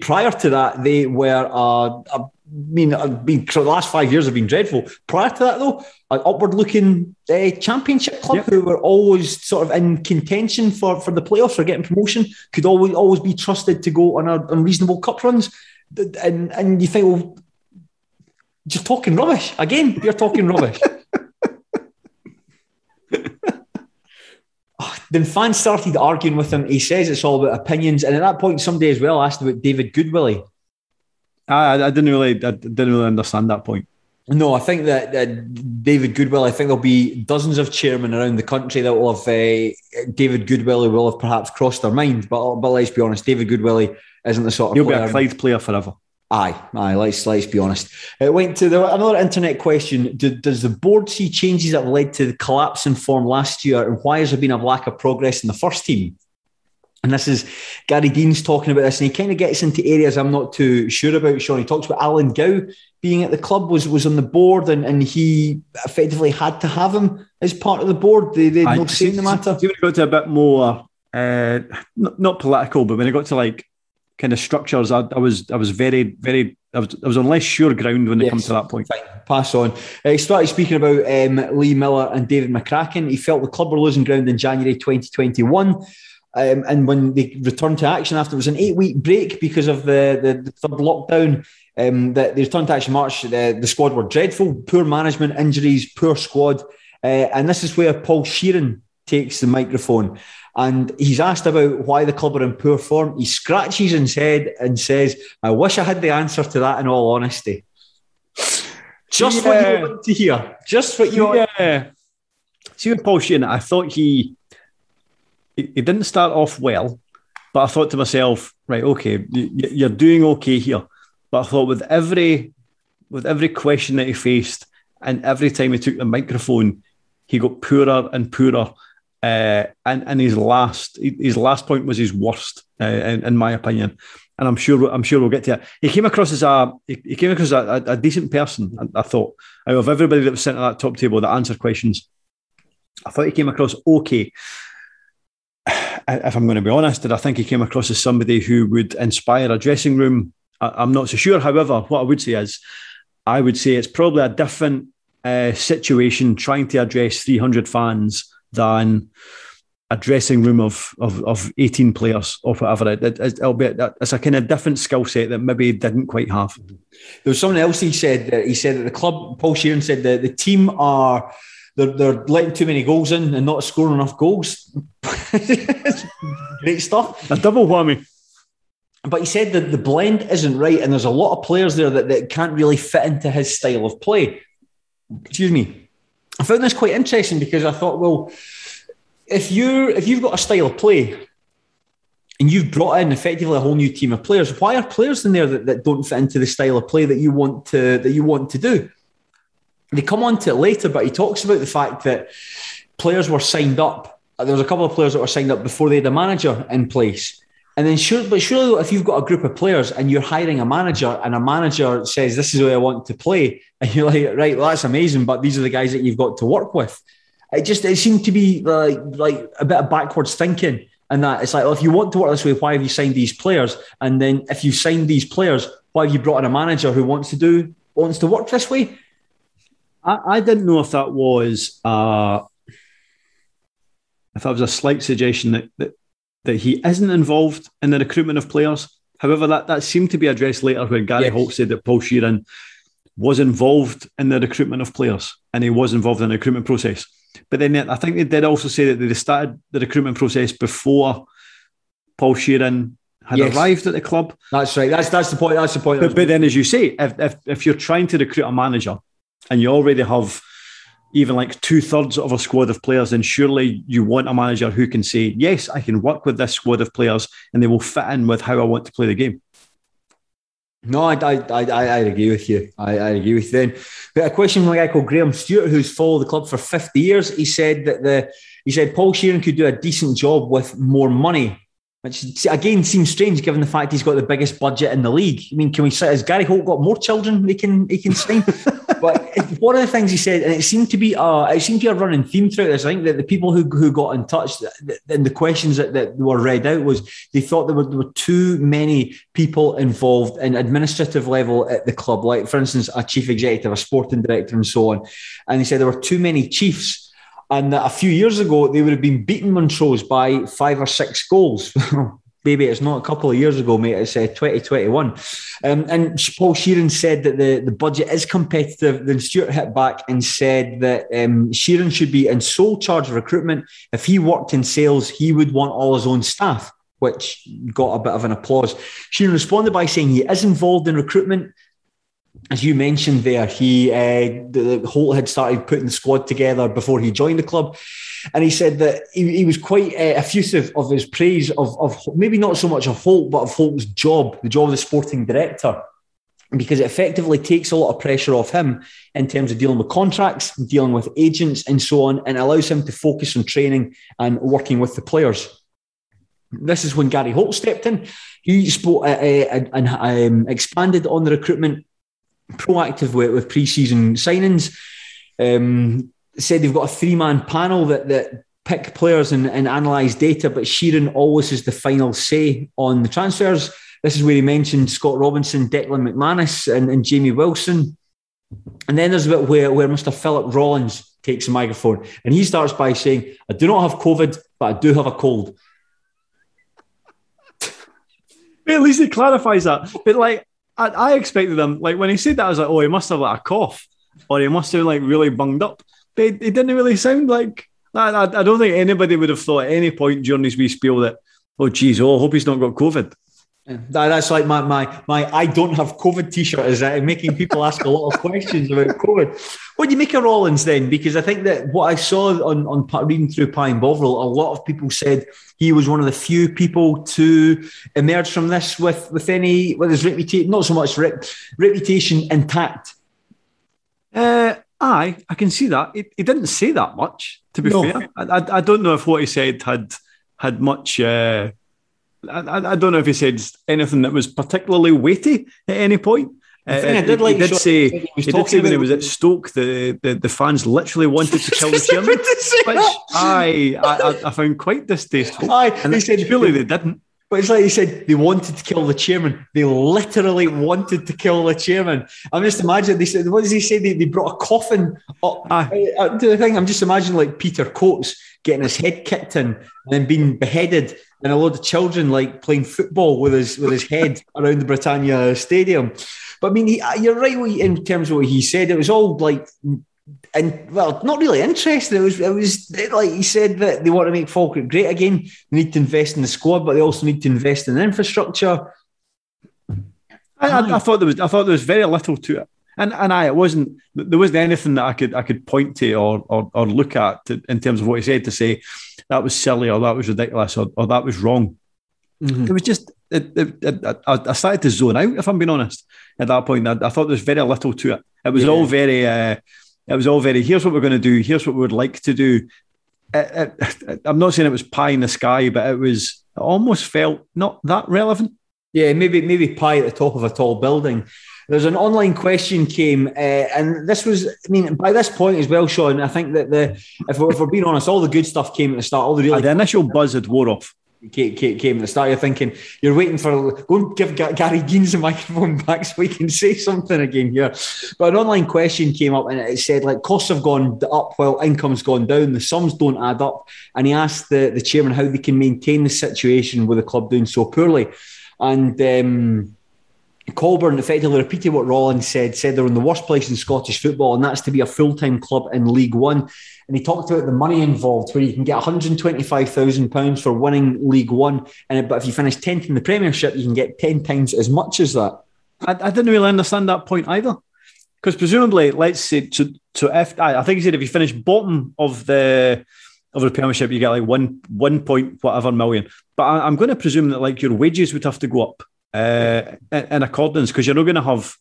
Prior to that, they were a, a I mean, I've been the last five years have been dreadful. Prior to that, though, an upward-looking uh, championship club yep. who were always sort of in contention for, for the playoffs or getting promotion could always always be trusted to go on a, unreasonable cup runs. And and you think, well, just talking rubbish again. You're talking rubbish. oh, then fans started arguing with him. He says it's all about opinions, and at that point, somebody as well asked about David Goodwillie I, I didn't really, I didn't really understand that point. No, I think that uh, David Goodwillie. I think there'll be dozens of chairmen around the country that will have uh, David Goodwillie will have perhaps crossed their mind. But but let's be honest, David Goodwillie isn't the sort of player. be a Clyde player forever. Aye, aye. Let's let's be honest. It went to the, another internet question. Do, does the board see changes that have led to the collapse in form last year, and why has there been a lack of progress in the first team? And this is Gary Deans talking about this, and he kind of gets into areas I'm not too sure about. Sean, he talks about Alan Gow being at the club, was was on the board, and, and he effectively had to have him as part of the board. They they no say in the matter. When it got to a bit more, uh, not, not political, but when it got to like kind of structures, I, I was I was very very I was, I was on less sure ground when it yes. come to that point. Fine. Pass on. Uh, he started speaking about um, Lee Miller and David McCracken. He felt the club were losing ground in January 2021. Um, and when they returned to action after it was an eight week break because of the, the, the third lockdown, um, the, they returned to action March. The, the squad were dreadful, poor management, injuries, poor squad. Uh, and this is where Paul Sheerin takes the microphone. And he's asked about why the club are in poor form. He scratches his head and says, I wish I had the answer to that in all honesty. Just yeah. what you want to hear. Just what you yeah. want. See with Paul Sheerin, I thought he he, didn't start off well, but I thought to myself, right, okay, you're doing okay here. But I thought with every with every question that he faced, and every time he took the microphone, he got poorer and poorer. Uh, and and his last his last point was his worst, uh, in, in, my opinion. And I'm sure I'm sure we'll get to it. He came across as a he, came across a, a, decent person. I, I, thought out of everybody that was sitting at that top table that answered questions, I thought he came across okay if I'm going to be honest, did I think he came across as somebody who would inspire a dressing room? I, am not so sure. However, what I would say is, I would say it's probably a different uh, situation trying to address 300 fans than a dressing room of of, of 18 players or whatever. It, it, it'll be, it's a kind of different skill set that maybe he didn't quite have. There was something else he said. That he said that the club, Paul Sheerin said that the team are they're, they're letting too many goals in and not scoring enough goals. Great stuff. A double whammy. But he said that the blend isn't right, and there's a lot of players there that, that can't really fit into his style of play. Excuse me. I found this quite interesting because I thought, well, if you if you've got a style of play and you've brought in effectively a whole new team of players, why are players in there that, that don't fit into the style of play that you want to that you want to do? They come on to it later, but he talks about the fact that players were signed up. Uh, there was a couple of players that were signed up before they had a manager in place. And then sure, but surely if you've got a group of players and you're hiring a manager and a manager says, This is the way I want to play, and you're like, right, well, that's amazing, but these are the guys that you've got to work with. It just it seemed to be like like a bit of backwards thinking. And that it's like, well, if you want to work this way, why have you signed these players? And then if you signed these players, why have you brought in a manager who wants to do wants to work this way? I, I didn't know if that was uh, if that was a slight suggestion that, that that he isn't involved in the recruitment of players. However, that, that seemed to be addressed later when Gary yes. Holt said that Paul Sheerin was involved in the recruitment of players and he was involved in the recruitment process. But then I think they did also say that they started the recruitment process before Paul Sheerin had yes. arrived at the club. That's right. That's that's the point. That's the point. But, but then, as you say, if, if if you're trying to recruit a manager and you already have even like two thirds of a squad of players, then surely you want a manager who can say, yes, I can work with this squad of players and they will fit in with how I want to play the game. No, I, I, I, I agree with you. I, I agree with you. Then, but a question from a guy called Graham Stewart, who's followed the club for 50 years. He said that the he said Paul Sheerin could do a decent job with more money which again seems strange given the fact he's got the biggest budget in the league. I mean, can we say has Gary Holt got more children he can he can sign? but one of the things he said, and it seemed to be uh it seemed to be a running theme throughout this. I think that the people who, who got in touch and the questions that, that were read out was they thought there were, there were too many people involved in administrative level at the club, like for instance a chief executive, a sporting director, and so on. And he said there were too many chiefs and that a few years ago, they would have been beating Montrose by five or six goals. Maybe it's not a couple of years ago, mate. It's uh, 2021. Um, and Paul Sheerin said that the, the budget is competitive. Then Stuart hit back and said that um, Sheerin should be in sole charge of recruitment. If he worked in sales, he would want all his own staff, which got a bit of an applause. Sheerin responded by saying he is involved in recruitment as you mentioned there, he uh, the, Holt had started putting the squad together before he joined the club, and he said that he, he was quite uh, effusive of his praise of, of maybe not so much of Holt, but of Holt's job, the job of the sporting director, because it effectively takes a lot of pressure off him in terms of dealing with contracts, dealing with agents, and so on, and allows him to focus on training and working with the players. This is when Gary Holt stepped in. He spoke uh, uh and um, expanded on the recruitment proactive with, with pre-season signings. Um, said they've got a three-man panel that that pick players and, and analyse data, but Sheerin always has the final say on the transfers. This is where he mentioned Scott Robinson, Declan McManus, and, and Jamie Wilson. And then there's a bit where, where Mr. Philip Rollins takes the microphone and he starts by saying, I do not have COVID, but I do have a cold. At least he clarifies that. But like, I, I expected him like when he said that, I was like, oh, he must have like a cough, or he must have like really bunged up. But he, he didn't really sound like. I, I, I, don't think anybody would have thought at any point during his wee spiel that, oh, geez, oh, I hope he's not got COVID. That's like my my my I don't have COVID T-shirt is that making people ask a lot of questions about COVID. What do you make of Rollins then? Because I think that what I saw on on reading through Pie and Bovril, a lot of people said he was one of the few people to emerge from this with with any with his reputation, not so much rep, reputation intact. Uh, aye, I can see that. He, he didn't say that much. To be no. fair, I, I, I don't know if what he said had had much. Uh, I, I, don't know if he said anything that was particularly weighty at any point. Uh, I did like he did say he, he did say when he was at Stoke the, the, the fans literally wanted to kill the chairman, which I, I I found quite distasteful. Aye, and he said surely they didn't. But it's like he said, they wanted to kill the chairman. They literally wanted to kill the chairman. I'm just imagining, they said, what does he say? They, they brought a coffin up ah. uh, uh, to the thing. I'm just imagining like Peter Coates getting his head kicked in and then being beheaded and a lot of children like playing football with his with his head around the Britannia Stadium. But I mean, he, uh, you're right in terms of what he said. It was all like, and well, not really interesting. It was it was like he said that they want to make Falkirk great again. They need to invest in the squad, but they also need to invest in infrastructure. I, I, I thought there was I thought there was very little to it. And and I it wasn't there wasn't anything that I could I could point to or or, or look at to, in terms of what he said to say that was silly or that was ridiculous or, or that was wrong. Mm-hmm. It was just it, it, it, I started to zone out if I'm being honest at that point. I, I thought there was very little to it. It was yeah. all very uh, It was all very, here's what we're going to do, here's what we would like to do. It, it, I'm not saying it was pie in the sky, but it was it almost felt not that relevant. Yeah, maybe maybe pie at the top of a tall building. There's an online question came, uh, and this was, I mean, by this point as well, Sean. I think that the, if we're, if we're being honest, all the good stuff came at the start. All the really the initial buzz had wore off came, came at the start. You're thinking you're waiting for go and give Gary Deans the microphone back so we can say something again here. But an online question came up and it said like costs have gone up while income's gone down. The sums don't add up, and he asked the the chairman how they can maintain the situation with the club doing so poorly, and. Um, Coburn effectively repeated what Rollins said, said they're in the worst place in Scottish football, and that's to be a full time club in League One. And he talked about the money involved, where you can get £125,000 for winning League One. And but if you finish 10th in the Premiership, you can get 10 times as much as that. I, I didn't really understand that point either. Because presumably, let's say, to, to if I think he said if you finish bottom of the of the Premiership, you get like one one point whatever million. But I, am going to presume that like your wages would have to go up uh, in accordance because you're not going to have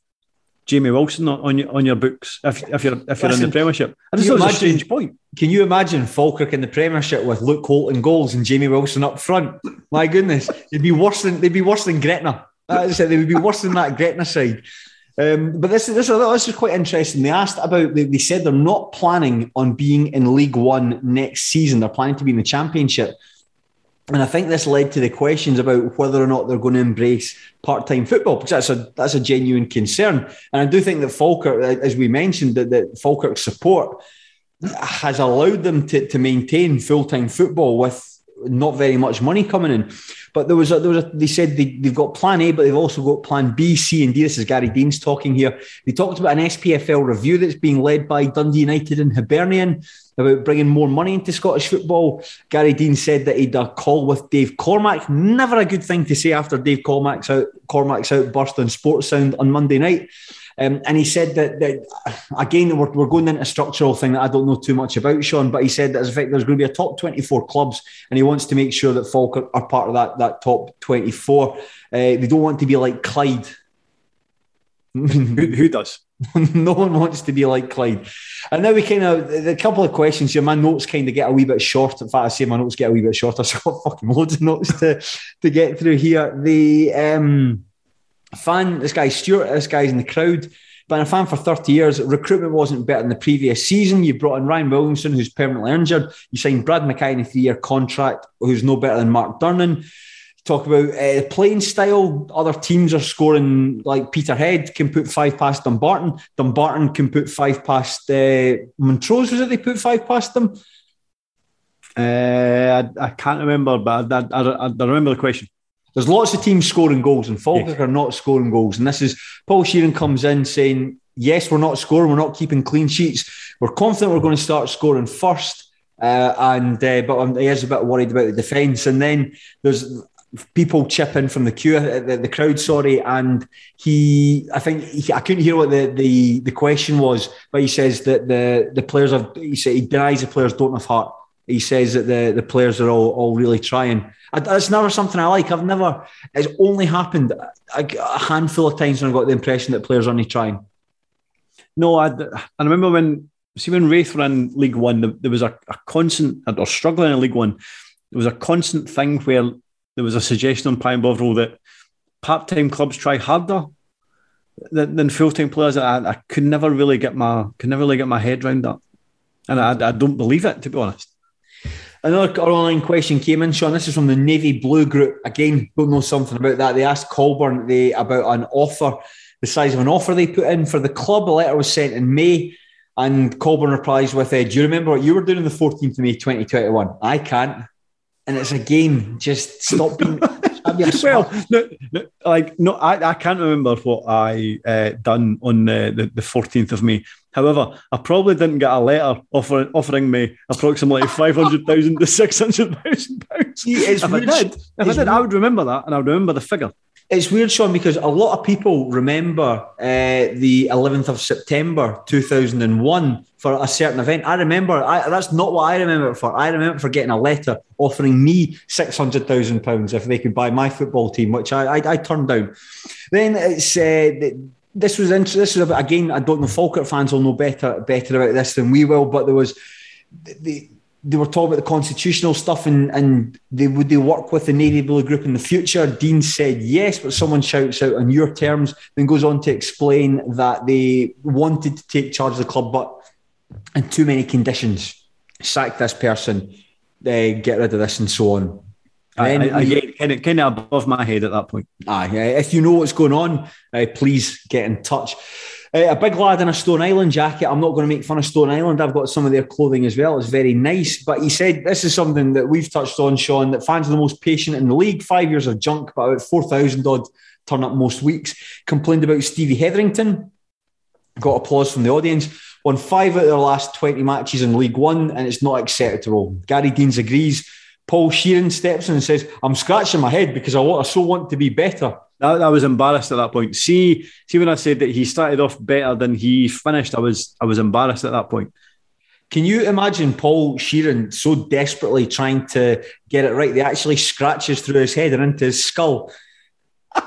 Jamie Wilson on your on your books if, if you're if you're Listen, in the Premiership. And this is a strange point. Can you imagine Falkirk in the Premiership with Luke Holton goals and Jamie Wilson up front? My goodness, they'd be worse than they'd be worse than Gretna. I said, they would be worse than that Gretna side. Um, but this, this, this is quite interesting. They asked about, they, they said they're not planning on being in League One next season. They're planning to be in the Championship. And I think this led to the questions about whether or not they're going to embrace part-time football, because that's a that's a genuine concern. And I do think that Falkirk, as we mentioned, that, that Falkirk's support has allowed them to, to maintain full-time football with not very much money coming in. But there was a, there was a, they said they, they've got plan A, but they've also got plan B, C, and D. This is Gary Deans talking here. They talked about an SPFL review that's being led by Dundee United and Hibernian about bringing more money into Scottish football. Gary Dean said that he'd a call with Dave Cormack. Never a good thing to say after Dave Cormack's out Cormack's outburst on Sportsound on Monday night. Um, and he said that, that again, we're, we're going into a structural thing that I don't know too much about, Sean, but he said that as a fact there's going to be a top 24 clubs and he wants to make sure that Falkirk are part of that, that top 24. Uh, they don't want to be like Clyde. who, who does? no one wants to be like Clyde. And now we kind of, a couple of questions here. My notes kind of get a wee bit short. In fact, I say my notes get a wee bit short. I've got fucking loads of notes to, to get through here. The um, fan, this guy Stuart, this guy's in the crowd. Been a fan for 30 years. Recruitment wasn't better than the previous season. You brought in Ryan Williamson, who's permanently injured. You signed Brad Mackay in a three year contract, who's no better than Mark Durnan talk about uh, playing style. Other teams are scoring like Peterhead can put five past Dumbarton. Dumbarton can put five past uh, Montrose. Was it they put five past them? Uh, I, I, can't remember, but I, I, I, remember the question. There's lots of teams scoring goals, and Falkirk yes. are not scoring goals. And this is Paul Sheerin comes in saying, "Yes, we're not scoring. We're not keeping clean sheets. We're confident we're going to start scoring first. Uh, and uh, but he is a bit worried about the defence. And then there's people chip in from the queue, uh, the, the crowd, sorry, and he, I think he, I couldn't hear what the, the the question was, but he says that the the players have, he said he denies the players don't have heart. He says that the, the players are all, all really trying. That's never something I like. I've never. It's only happened a, a handful of times when I got the impression that players are only trying. No, I, I remember when see when Raith were in League One, there was a, a constant or struggling in League One. There was a constant thing where there was a suggestion on Pie and Bovril that part-time clubs try harder than, than full-time players. I, I could never really get my could never really get my head around that, and I, I don't believe it to be honest. Another online question came in, Sean. This is from the Navy Blue group. Again, don't know something about that. They asked Coburn they, about an offer, the size of an offer they put in for the club. A letter was sent in May, and Coburn replies with, uh, "Do you remember what you were doing on the 14th of May, 2021? I can't and it's a game. just stop being. well, no, no, like no, I, I can't remember what I uh, done on the the fourteenth of May. However, I probably didn't get a letter offering offering me approximately five hundred thousand to six hundred thousand pounds. If I did, if I did, I would remember that, and I would remember the figure. It's weird, Sean, because a lot of people remember uh, the 11th of September 2001 for a certain event. I remember, I, that's not what I remember for. I remember for getting a letter offering me £600,000 if they could buy my football team, which I, I, I turned down. Then it's uh, this was interesting. This was again, I don't know. Falkirk fans will know better better about this than we will, but there was they they were talking about the constitutional stuff and and they would they work with the Navy Blue group in the future. Dean said yes, but someone shouts out on your terms, then goes on to explain that they wanted to take charge of the club, but in too many conditions, sack this person, uh, get rid of this, and so on. And I, again, kind of, kind of above my head at that point. Aye, if you know what's going on, uh, please get in touch. Uh, a big lad in a Stone Island jacket. I'm not going to make fun of Stone Island. I've got some of their clothing as well. It's very nice. But he said this is something that we've touched on, Sean, that fans are the most patient in the league. Five years of junk, but about 4,000 odd turn up most weeks. Complained about Stevie Hetherington. Got applause from the audience. Won five out of their last 20 matches in League One, and it's not acceptable. Gary Deans agrees. Paul Sheerin steps in and says, I'm scratching my head because I, I so want to be better. I, I was embarrassed at that point. See, see when I said that he started off better than he finished, I was I was embarrassed at that point. Can you imagine Paul Sheerin so desperately trying to get it right? They actually scratches through his head and into his skull.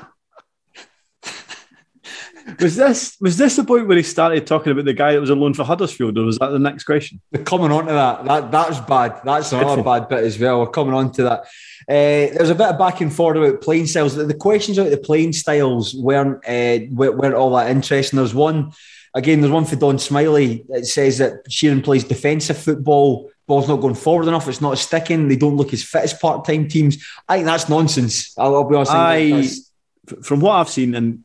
was this was this the point where he started talking about the guy that was alone for Huddersfield, or was that the next question? We're coming on to that. That that's bad. That's another bad bit as well. We're coming on to that. Uh, there's a bit of back and forth about playing styles. The questions about the playing styles weren't uh, weren't all that interesting. There's one again. There's one for Don Smiley. It says that Sheerin plays defensive football. Ball's not going forward enough. It's not sticking. They don't look as fit as part-time teams. I think that's nonsense. I'll, I'll be honest. I, from what I've seen, and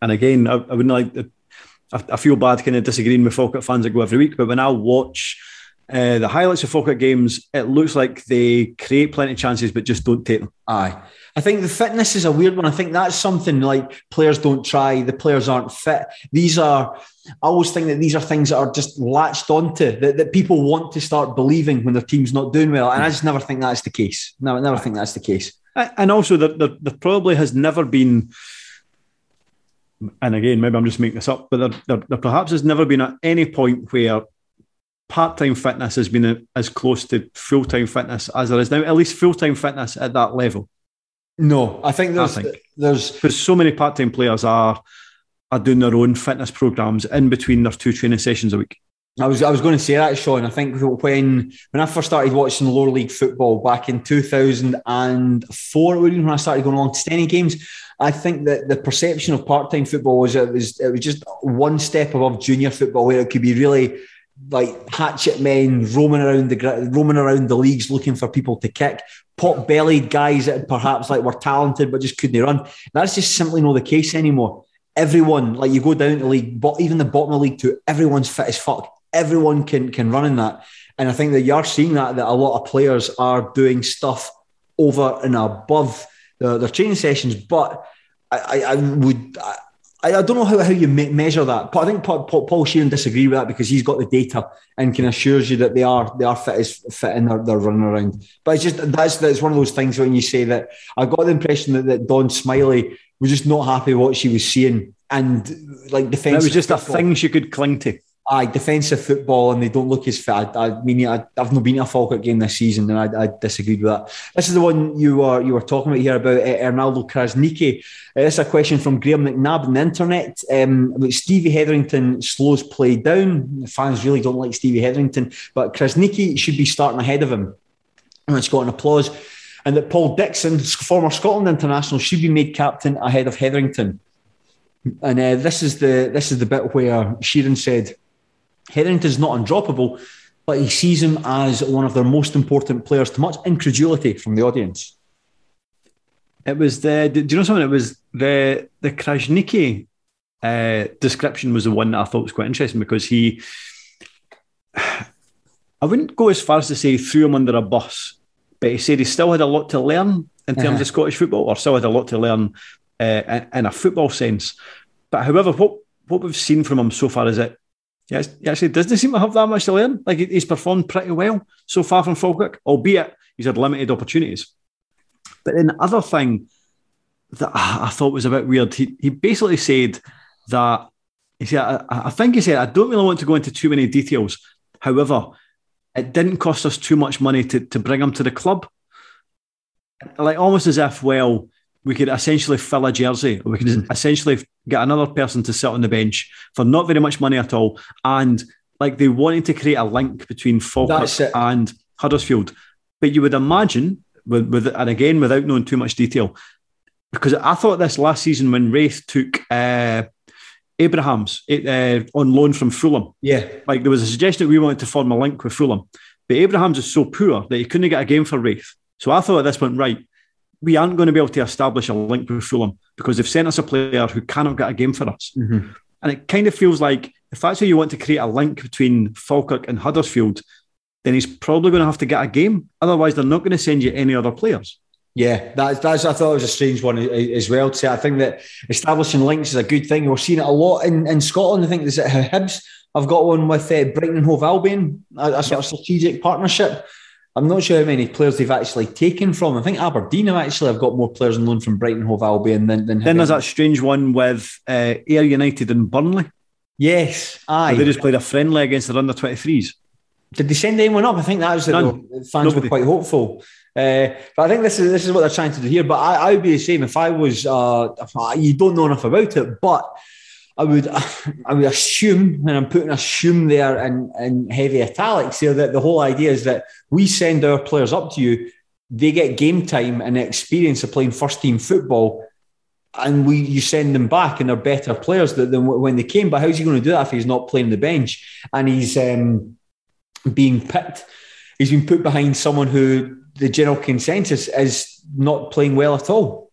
and again, I, I wouldn't like. I, I feel bad kind of disagreeing with Falkirk fans that go every week, but when I watch uh, the highlights of Falkirk games, it looks like they create plenty of chances but just don't take them. Aye. I think the fitness is a weird one. I think that's something like players don't try, the players aren't fit. These are, I always think that these are things that are just latched onto, that, that people want to start believing when their team's not doing well. And I just never think that's the case. No, I never think that's the case. And also, there, there, there probably has never been, and again, maybe I'm just making this up, but there, there, there perhaps has never been at any point where part time fitness has been as close to full time fitness as there is now, at least full time fitness at that level. No, I think there's I think. there's because so many part time players are are doing their own fitness programs in between their two training sessions a week. I was I was going to say that, Sean. I think when when I first started watching lower league football back in two thousand and four, when I started going along to Stenny games, I think that the perception of part time football was it was it was just one step above junior football, where it could be really like hatchet men roaming around the roaming around the leagues looking for people to kick, pot bellied guys that perhaps like were talented but just couldn't run. That's just simply not the case anymore. Everyone, like you go down to league, but even the bottom of league two, everyone's fit as fuck. Everyone can can run in that, and I think that you are seeing that that a lot of players are doing stuff over and above the, their training sessions. But I, I, I would. I, I, I don't know how, how you me- measure that, but I think Paul, Paul, Paul Sheerin disagree with that because he's got the data and can assures you that they are they are fit as fit and they're, they're running around. But it's just that's that's one of those things when you say that I got the impression that, that Don Smiley was just not happy with what she was seeing and like defense. It was just football. a thing she could cling to. Aye, defensive football, and they don't look as fit. I, I mean, I, have not been to a Falkirk game this season, and I, I, disagreed with that. This is the one you were you were talking about here about uh, Ernaldo Krasniqi. Uh, this is a question from Graham McNabb on the internet. Um, about Stevie Hetherington slows play down. Fans really don't like Stevie Hetherington, but Krasniqi should be starting ahead of him. And it's got an applause. And that Paul Dixon, former Scotland international, should be made captain ahead of Hetherington. And uh, this is the this is the bit where Sheerin said Hetherington's not undroppable, but he sees him as one of their most important players to much incredulity from the audience. It was the. Do you know something? It was the the Krasniqi uh, description was the one that I thought was quite interesting because he. I wouldn't go as far as to say threw him under a bus, but he said he still had a lot to learn in terms uh-huh. of Scottish football, or still had a lot to learn uh, in a football sense. But however, what what we've seen from him so far is that Yes, he actually doesn't seem to have that much to learn. Like he's performed pretty well so far from Falkirk, albeit he's had limited opportunities. But then the other thing that I thought was a bit weird, he, he basically said that he said, I, I think he said, I don't really want to go into too many details. However, it didn't cost us too much money to, to bring him to the club. Like almost as if, well, we could essentially fill a jersey, we could essentially get another person to sit on the bench for not very much money at all, and like they wanted to create a link between Falkirk and Huddersfield. But you would imagine, with, with and again without knowing too much detail, because I thought this last season when Raith took uh, Abrahams uh, on loan from Fulham. Yeah, like there was a suggestion that we wanted to form a link with Fulham, but Abrahams is so poor that he couldn't get a game for Raith. So I thought at this point, right, we aren't going to be able to establish a link with Fulham because they've sent us a player who cannot get a game for us. Mm-hmm. And it kind of feels like if that's how you want to create a link between Falkirk and Huddersfield, then he's probably going to have to get a game. Otherwise, they're not going to send you any other players. Yeah, that's, that's I thought it was a strange one as well. To say, I think that establishing links is a good thing. We're seeing it a lot in, in Scotland. I think there's a Hibs. I've got one with uh, Brighton Hove Albion, a, a sort of strategic partnership. I'm not sure how many players they've actually taken from. I think Aberdeen have actually have got more players on loan from Brighton Hove Albion than. than then there's that strange one with uh, Ayr United and Burnley. Yes, aye. they just played a friendly against their under 23s. Did they send anyone up? I think that was the fans Nobody. were quite hopeful. Uh, but I think this is this is what they're trying to do here. But I, I would be the same if I was. Uh, you don't know enough about it, but I would I would assume, and I'm putting assume there in, in heavy italics here, that the whole idea is that we send our players up to you, they get game time and experience of playing first team football, and we you send them back and they're better players than, when they came. But how's he going to do that if he's not playing the bench and he's um, being picked? He's been put behind someone who the general consensus is not playing well at all.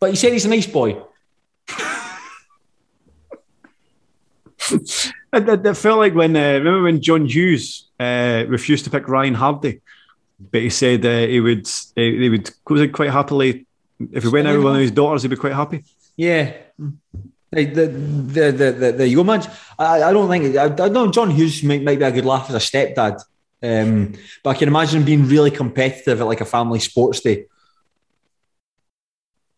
But he said he's a nice boy. it, felt like when uh, remember when John Hughes uh, refused to pick Ryan Hardy, but he said uh, he would he would quite happily if he went out with one of his daughters, he'd be quite happy. Yeah. The the the the, the, the Yeoman, I, I don't think I, I know John Hughes might, might be a good laugh as a stepdad, um, but I can imagine being really competitive at like a family sports day.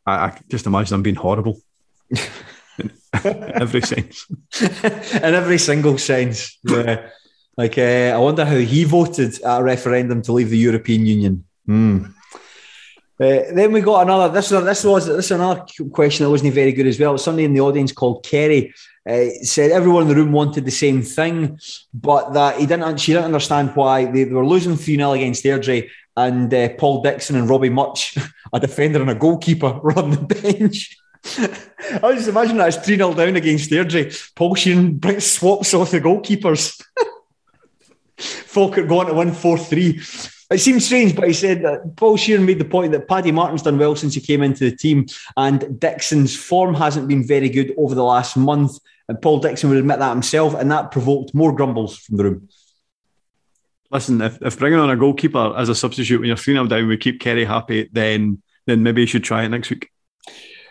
I, I just imagine I'm being horrible. every sense. in every single sense. Yeah. Like, uh, I wonder how he voted at a referendum to leave the European Union. Mm. Uh, then we got another. This this was this another question that wasn't very good as well. Somebody in the audience called Kerry uh, said everyone in the room wanted the same thing, but that he didn't. She didn't understand why they, they were losing three 0 against Airdrie, and uh, Paul Dixon and Robbie Mutch, a defender and a goalkeeper, were on the bench. I was just imagine that it's 3 0 down against Airdrie. Paul Sheerin swaps off the goalkeepers. Falkirk going to win 4 3. It seems strange, but he said that Paul Sheerin made the point that Paddy Martin's done well since he came into the team, and Dixon's form hasn't been very good over the last month. And Paul Dixon would admit that himself, and that provoked more grumbles from the room. Listen, if, if bringing on a goalkeeper as a substitute when you're 3 0 down would keep Kerry happy, then then maybe you should try it next week.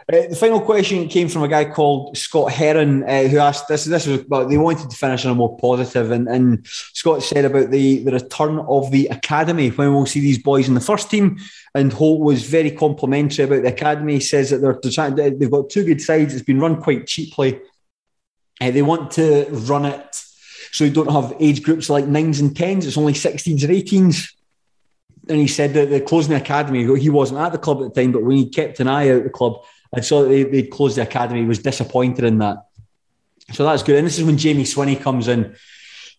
Uh, the final question came from a guy called Scott Heron, uh, who asked this. This was, but they wanted to finish on a more positive, and, and Scott said about the, the return of the academy when we'll see these boys in the first team. And Holt was very complimentary about the academy. He says that they're, trying, they've got two good sides. It's been run quite cheaply. Uh, they want to run it so you don't have age groups like nines and tens. It's only 16s or 18s. And he said that the closing the academy, he wasn't at the club at the time, but when he kept an eye out the club, I saw that they, they'd closed the academy. He was disappointed in that. So that's good. And this is when Jamie Swinney comes in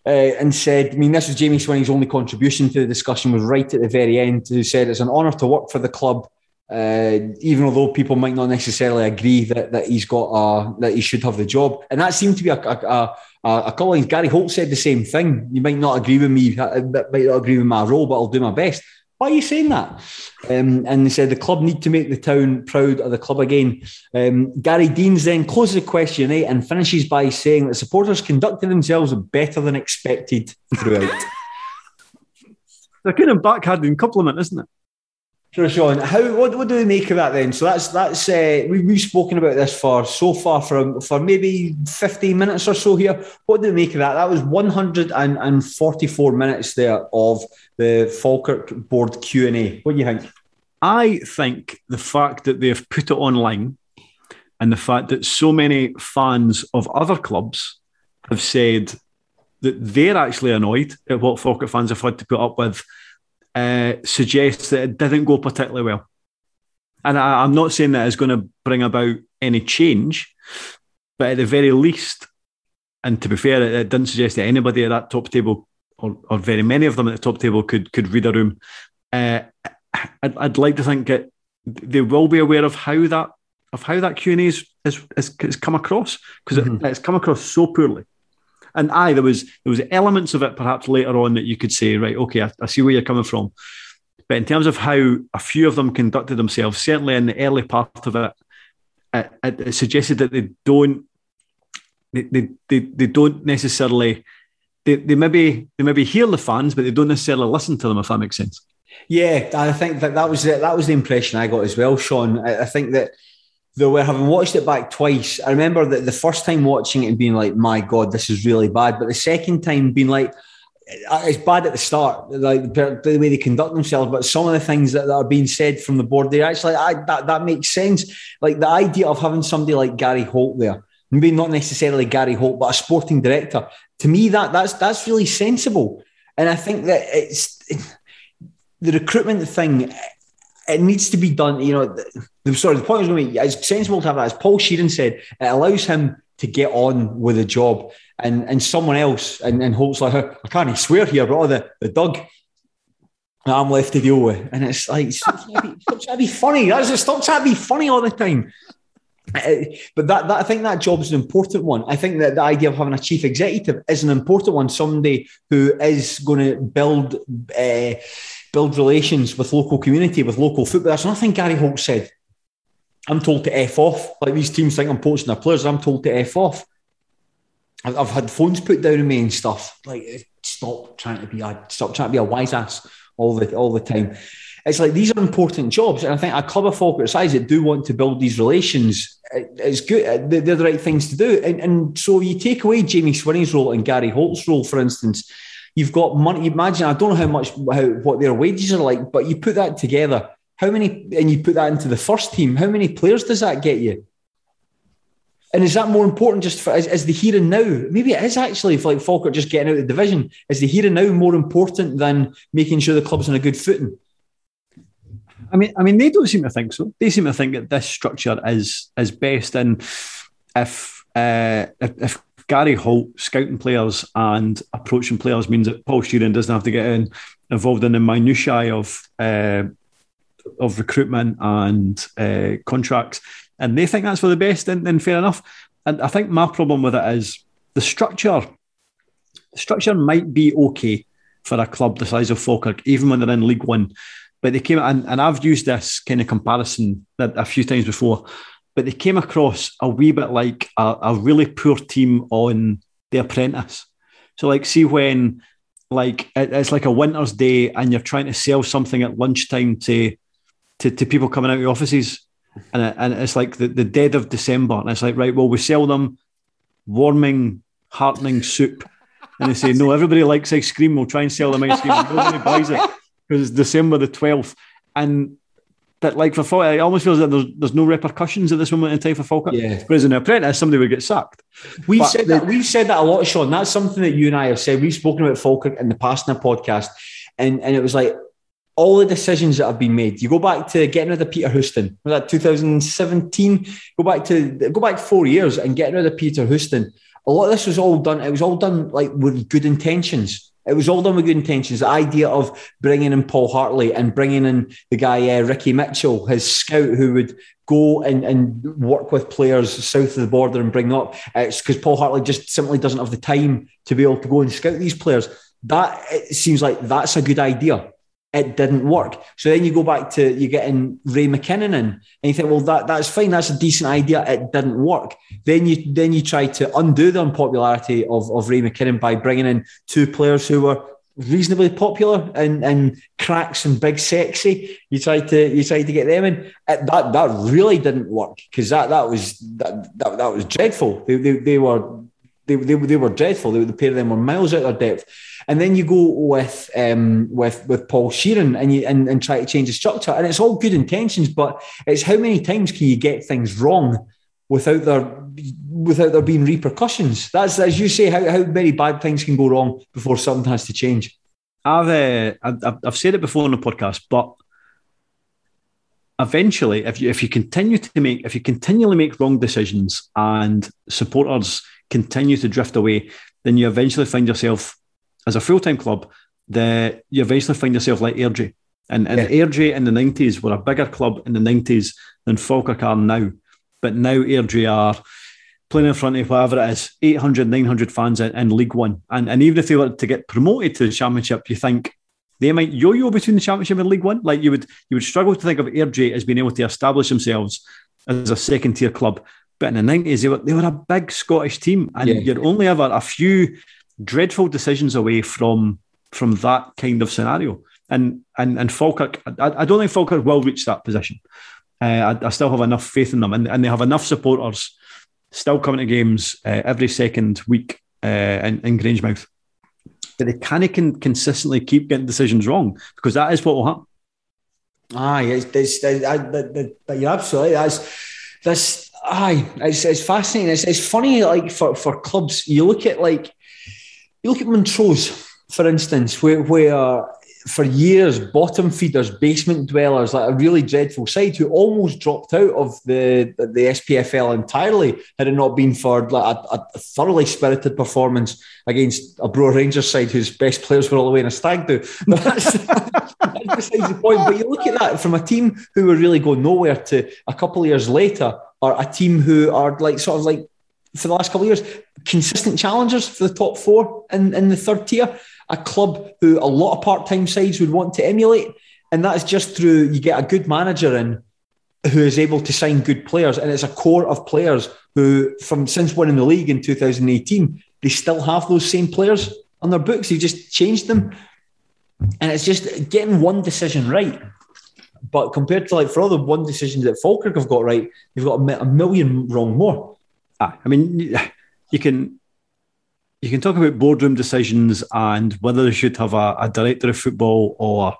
uh, and said, I mean, this was Jamie Swinney's only contribution to the discussion was right at the very end. Who said it's an honour to work for the club, uh, even although people might not necessarily agree that, that he's got a, that he should have the job. And that seemed to be a, a, a, a Gary Holt said the same thing. You might not agree with me, might not agree with my role, but I'll do my best. Why are you saying that? Um, and they said the club need to make the town proud of the club again. Um, Gary Deans then closes the question eh, and finishes by saying that supporters conducted themselves better than expected throughout. They're kind of backhanding compliment, isn't it? Sure, Sean. How what, what do we make of that then? So that's that's uh, we, we've spoken about this for so far for for maybe fifteen minutes or so here. What do we make of that? That was one hundred and forty four minutes there of the Falkirk board Q and A. What do you think? I think the fact that they've put it online and the fact that so many fans of other clubs have said that they're actually annoyed at what Falkirk fans have had to put up with uh, suggests that it didn't go particularly well. And I, am not saying that it's going to bring about any change, but at the very least, and to be fair, it, it didn't suggest that anybody at that top table, or, or very many of them at the top table, could could read a room. Uh, I'd, I'd like to think that they will be aware of how that of how that Q and A is, is, is, come across because mm-hmm. it, it's come across so poorly. And aye, there was there was elements of it perhaps later on that you could say, right, okay, I, I see where you're coming from. But in terms of how a few of them conducted themselves, certainly in the early part of it, it, it suggested that they don't they, they, they, they don't necessarily they, they maybe they maybe hear the fans, but they don't necessarily listen to them, if that makes sense. Yeah, I think that that was the, that was the impression I got as well, Sean. I, I think that though having watched it back twice, I remember that the first time watching it and being like, "My God, this is really bad," but the second time being like, uh, "It's bad at the start, like the way they conduct themselves." But some of the things that, are being said from the board, they actually I, that that makes sense. Like the idea of having somebody like Gary Holt there, maybe not necessarily Gary Holt, but a sporting director. To me, that that's that's really sensible, and I think that it's. the recruitment thing it needs to be done. You know, the, sorry, the point I was going to make, it's sensible to have that. As Paul Sheerin said, it allows him to get on with the job. And and someone else, and, and Holt's like, I can't even swear here, but oh, the, the Doug I'm left to deal with. And it's like, stop trying to be, funny. That's just stop trying to be funny all the time. Uh, but that, that I think that job is an important one. I think that the idea of having a chief executive is an important one. Somebody who is going to build uh, build relations with local community, with local football. That's nothing Gary Holt said. I'm told to F off. Like these teams think I'm poaching their players. I'm told to F off. I've, I've had phones put down on me and stuff. Like, stop trying to be a stop trying to be a wise ass all the all the time. It's like these are important jobs, and I think a club of Falkirk size that do want to build these relations, it's good. Uh, they're the right things to do, and, and so you take away Jamie Swinney's role and Gary Holt's role, for instance You've got money. Imagine I don't know how much how what their wages are like, but you put that together. How many and you put that into the first team? How many players does that get you? And is that more important just for as, as the here and now? Maybe it is actually if like Falkirk just getting out of the division. Is the here and now more important than making sure the club's on a good footing? I mean, I mean, they don't seem to think so. They seem to think that this structure is is best. And if uh, if, if Gary Holt scouting players and approaching players means that Paul Sheerin doesn't have to get in, involved in the minutiae of uh, of recruitment and uh, contracts, and they think that's for the best. Then, then fair enough. And I think my problem with it is the structure. The structure might be okay for a club the size of Falkirk, even when they're in League One. But they came and, and I've used this kind of comparison a few times before but they came across a wee bit like a, a really poor team on The Apprentice. So, like, see when like it's like a winter's day and you're trying to sell something at lunchtime to to, to people coming out of the offices, and and it's like the, the dead of December, and it's like right, well, we sell them warming, heartening soup, and they say no, everybody likes ice cream. We'll try and sell them ice cream. Nobody buys it because it's December the twelfth, and that like for Falkirk, it almost feels like there's, there's no repercussions at this moment in time for Falkirk. Yeah. Whereas an apprentice, somebody would get sacked. We've but said that we've said that a lot, Sean. That's something that you and I have said. We've spoken about Falkirk in the past in a podcast, and and it was like all the decisions that have been made. You go back to getting rid of Peter Houston. Was that 2017? Go back to go back four years and getting rid of Peter Houston. A lot of this was all done. It was all done like with good intentions. It was all done with good intentions. The idea of bringing in Paul Hartley and bringing in the guy uh, Ricky Mitchell, his scout, who would go and, and work with players south of the border and bring up. It's because Paul Hartley just simply doesn't have the time to be able to go and scout these players. That it seems like that's a good idea it didn't work. So then you go back to you getting Ray McKinnon in, and you think, well, that that's fine, that's a decent idea. It didn't work. Then you then you try to undo the unpopularity of, of Ray McKinnon by bringing in two players who were reasonably popular and, and cracks and big sexy. You tried to you tried to get them in. It, that that really didn't work because that that was that, that, that was dreadful. They, they, they were they, they, they were dreadful. They, the pair of them were miles out of their depth. And then you go with um, with with Paul Sheerin and you and, and try to change the structure. And it's all good intentions, but it's how many times can you get things wrong without there without there being repercussions? That's as you say, how, how many bad things can go wrong before something has to change. I've uh, I've, I've said it before on the podcast, but eventually, if you if you continue to make if you continually make wrong decisions and supporters continue to drift away, then you eventually find yourself as a full time club. The you eventually find yourself like Airdrie. And, and yeah. Airdrie in the 90s were a bigger club in the 90s than Falkirk are now. But now Airdrie are playing in front of whatever it is, 800, 900 fans in, in League One. And, and even if they were to get promoted to the Championship, you think they might yo-yo between the Championship and League One. Like you would you would struggle to think of Airdrie as being able to establish themselves as a second tier club. But in the 90s, they were, they were a big Scottish team. And yeah. you're only ever a few dreadful decisions away from from that kind of scenario. And and and Falkirk, I, I don't think Falkirk will reach that position. Uh, I, I, still have enough faith in them, and, and they have enough supporters still coming to games uh, every second week uh, in, in Grangemouth. But they can't can consistently keep getting decisions wrong because that is what will happen. It's, it's, it's, you're absolutely that's that's aye, it's, it's fascinating. It's, it's funny, like for, for clubs, you look at like you look at Montrose, for instance, where where for years bottom feeders, basement dwellers, like a really dreadful side who almost dropped out of the the SPFL entirely had it not been for like a, a thoroughly spirited performance against a Brora Rangers side whose best players were all the way in a stag do. That's, that's besides the point. But you look at that from a team who were really going nowhere to a couple of years later, or a team who are like sort of like for the last couple of years consistent challengers for the top four in, in the third tier a club who a lot of part-time sides would want to emulate, and that's just through you get a good manager in who is able to sign good players, and it's a core of players who, from since winning the league in 2018, they still have those same players on their books. You just changed them, and it's just getting one decision right. But compared to like for all the one decisions that Falkirk have got right, they've got a million wrong more. Ah, I mean, you can you can talk about boardroom decisions and whether they should have a, a, director of football or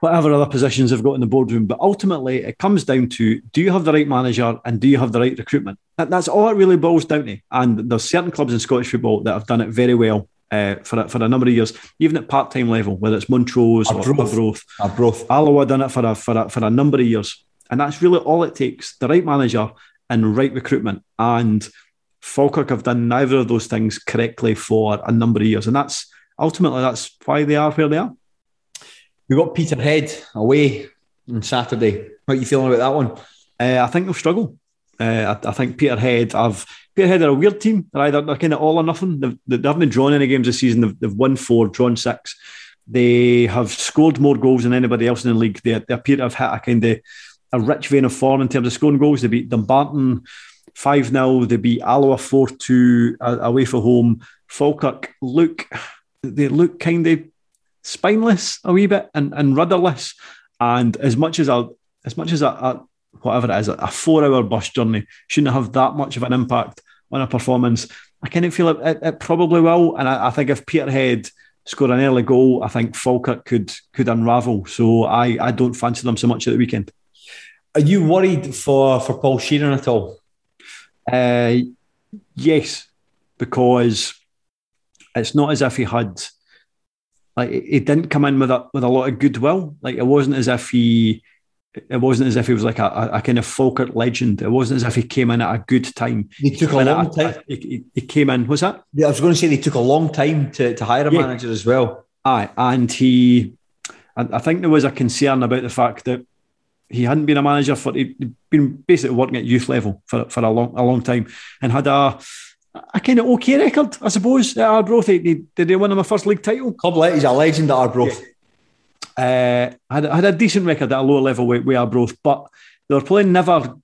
whatever other positions they've got in the boardroom. But ultimately, it comes down to do you have the right manager and do you have the right recruitment? That, that's all it really boils down to. And there's certain clubs in Scottish football that have done it very well. Uh, for a, for a number of years, even at part time level, whether it's Montrose or Arbroath, Arbroath, Alloa done it for a, for a for a number of years, and that's really all it takes: the right manager and right recruitment. And Falkirk have done neither of those things correctly for a number of years, and that's ultimately that's why they are where they are. We got Peterhead away on Saturday. How are you feeling about that one? Uh, I think they'll struggle. Uh, I, I, think Peterhead have Peterhead are a weird team. They're either they're kind of all or nothing. They've, they haven't drawn any games this season. They've, they've, won four, drawn six. They have scored more goals than anybody else in the league. They, they appear to have hit a kind of a rich vein of form in terms of scoring goals. They beat Dumbarton 5 0. They beat Alloa 4 2 away from home. Falkirk look, they look kind of spineless a wee bit and, and rudderless. And as much as a, as much as a, a whatever it is, a four hour bus journey shouldn't have that much of an impact on a performance. I kind of feel it, it, it probably will. And I, I, think if Peterhead score an early goal, I think Falkirk could could unravel. So I, I don't fancy them so much at the weekend. Are you worried for, for Paul Sheerin at all? Uh, yes, because it's not as if he had like he didn't come in with a with a lot of goodwill. Like it wasn't as if he it wasn't as if he was like a, a, a kind of Falkirk legend. It wasn't as if he came in at a good time. He took he a long time. A, he, he, came in. What's that? Yeah, I was going to say they took a long time to, to hire a yeah. manager as well. Aye, and he, I, I think there was a concern about the fact that he hadn't been a manager for he'd been basically working at youth level for, for a long a long time and had a a kind of okay record, I suppose. At Arbroath, did they win him a first league title? Club he's a legend at Arbroath. Yeah. Uh, had, had a decent record at a lower level with, with Arbroath, but they were playing never.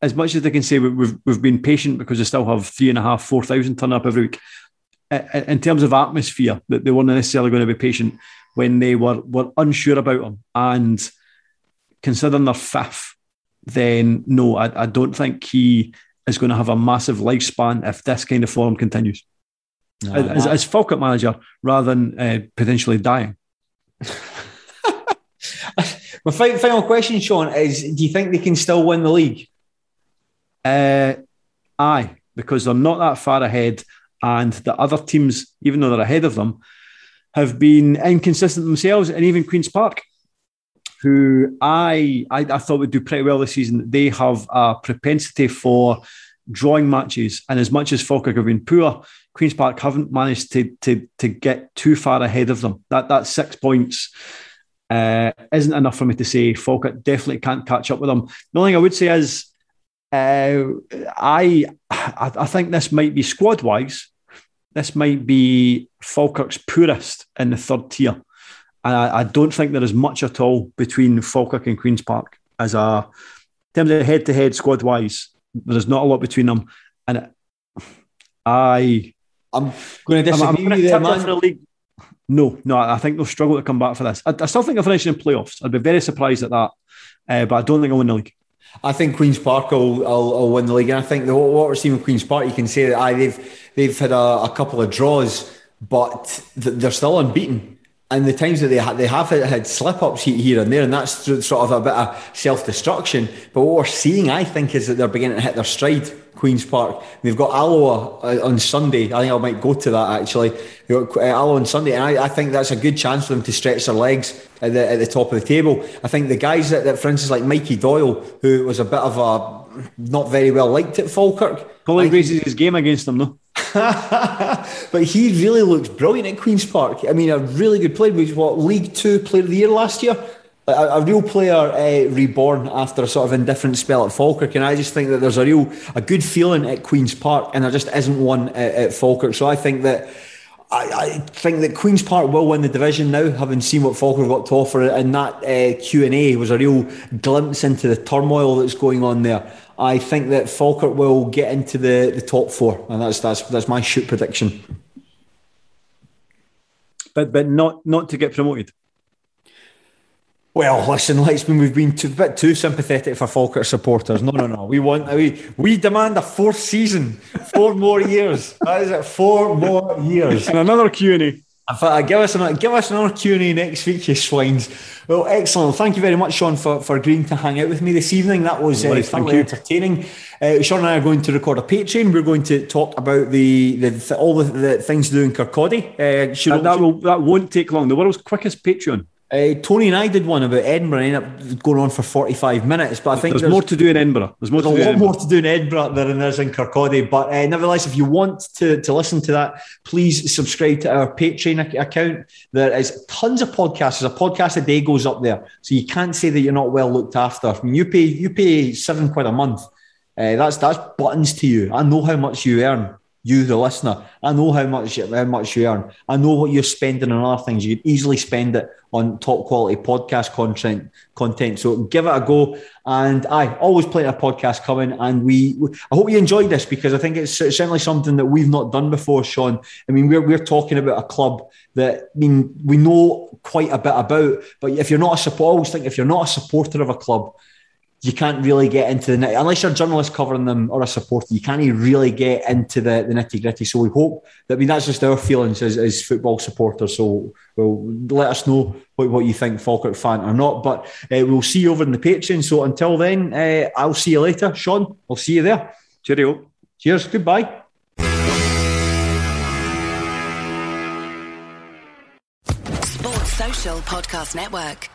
As much as they can say we've we've been patient because they still have three and a half, four thousand turn up every week. In terms of atmosphere, that they weren't necessarily going to be patient when they were were unsure about him. And considering their fifth, then no, I, I don't think he is going to have a massive lifespan if this kind of form continues. No, as, as Falkirk manager, rather than uh, potentially dying. My final question, Sean, is: Do you think they can still win the league? Uh, aye, because they're not that far ahead, and the other teams, even though they're ahead of them, have been inconsistent themselves, and even Queen's Park. who I, I, I thought would do pretty well this season. They have a propensity for drawing matches, and as much as Falkirk have been poor, Queens Park haven't managed to to to get too far ahead of them. That that six points uh, isn't enough for me to say Falkirk definitely can't catch up with them. The only thing I would say is uh, I I think this might be squad wise. This might be Falkirk's poorest in the third tier. And I, I don't think there is much at all between Falkirk and Queen's Park as a in terms of head to head squad wise. There's not a lot between them. And I I'm going to disagree I'm, I'm with you there, man. The league. No, no, I think they'll struggle to come back for this. I, I still think they're finishing in playoffs. I'd be very surprised at that, uh, but I don't think they'll win the league. I think Queens Park will, will, will, win the league, and I think the, what we're seeing with Queens Park, you can say that aye, they've they've had a, a couple of draws, but they're still unbeaten. And the times that they ha- they have had slip ups here and there, and that's sort of a bit of self destruction. But what we're seeing, I think, is that they're beginning to hit their stride. Queens Park. They've got Alloa uh, on Sunday. I think I might go to that actually. They've got uh, Alloa on Sunday, and I, I, think that's a good chance for them to stretch their legs at the, at the top of the table. I think the guys that, that, for instance, like Mikey Doyle, who was a bit of a not very well liked at Falkirk. Probably raises his game against them, though. but he really looks brilliant at Queen's Park. I mean, a really good player. Was what League Two Player of the Year last year. A, a real player uh, reborn after a sort of indifferent spell at Falkirk, and I just think that there's a real a good feeling at Queen's Park, and there just isn't one at, at Falkirk. So I think that. I, I, think that Queens Park will win the division now, having seen what Falkirk got to offer, and that uh, Q and A was a real glimpse into the turmoil that's going on there. I think that Falkirk will get into the, the top four, and that's that's that's my shoot prediction. But but not not to get promoted. Well, listen, let's we've been too, a bit too sympathetic for Falkirk supporters. No, no, no. We want we we demand a fourth season, four more years. That is it, four more years and another Q and A. Give us another, give us another Q&A next week, you swines. Well, excellent. Thank you very much, Sean, for, for agreeing to hang out with me this evening. That was uh, thoroughly entertaining. Uh, Sean and I are going to record a Patreon. We're going to talk about the, the all the, the things to do in Kirkcaldy. Uh, that, that, will, that won't take long. The world's quickest Patreon. Uh, Tony and I did one about Edinburgh and ended up going on for 45 minutes. But I think there's, there's more to do in Edinburgh. There's, more there's a lot more to do in Edinburgh than there is in Kirkcaldy. But uh, nevertheless, if you want to, to listen to that, please subscribe to our Patreon account. There is tons of podcasts. There's a podcast a day goes up there. So you can't say that you're not well looked after. I mean, you pay you pay seven quid a month. Uh, that's that's buttons to you. I know how much you earn you, the listener. I know how much how much you earn. I know what you're spending on other things. You could easily spend it on top quality podcast content. Content. So give it a go. And I always play a podcast coming. And we, I hope you enjoyed this because I think it's certainly something that we've not done before, Sean. I mean, we're we're talking about a club that I mean we know quite a bit about. But if you're not a support, I always think if you're not a supporter of a club you can't really get into the unless you're a journalist covering them or a supporter. You can't really get into the, the nitty gritty. So we hope that I mean that's just our feelings as, as football supporters. So well, let us know what, what you think, Falkirk fan or not. But uh, we'll see you over in the Patreon. So until then, uh, I'll see you later, Sean. I'll see you there. Cheerio. Cheers. Goodbye. Sports Social Podcast Network.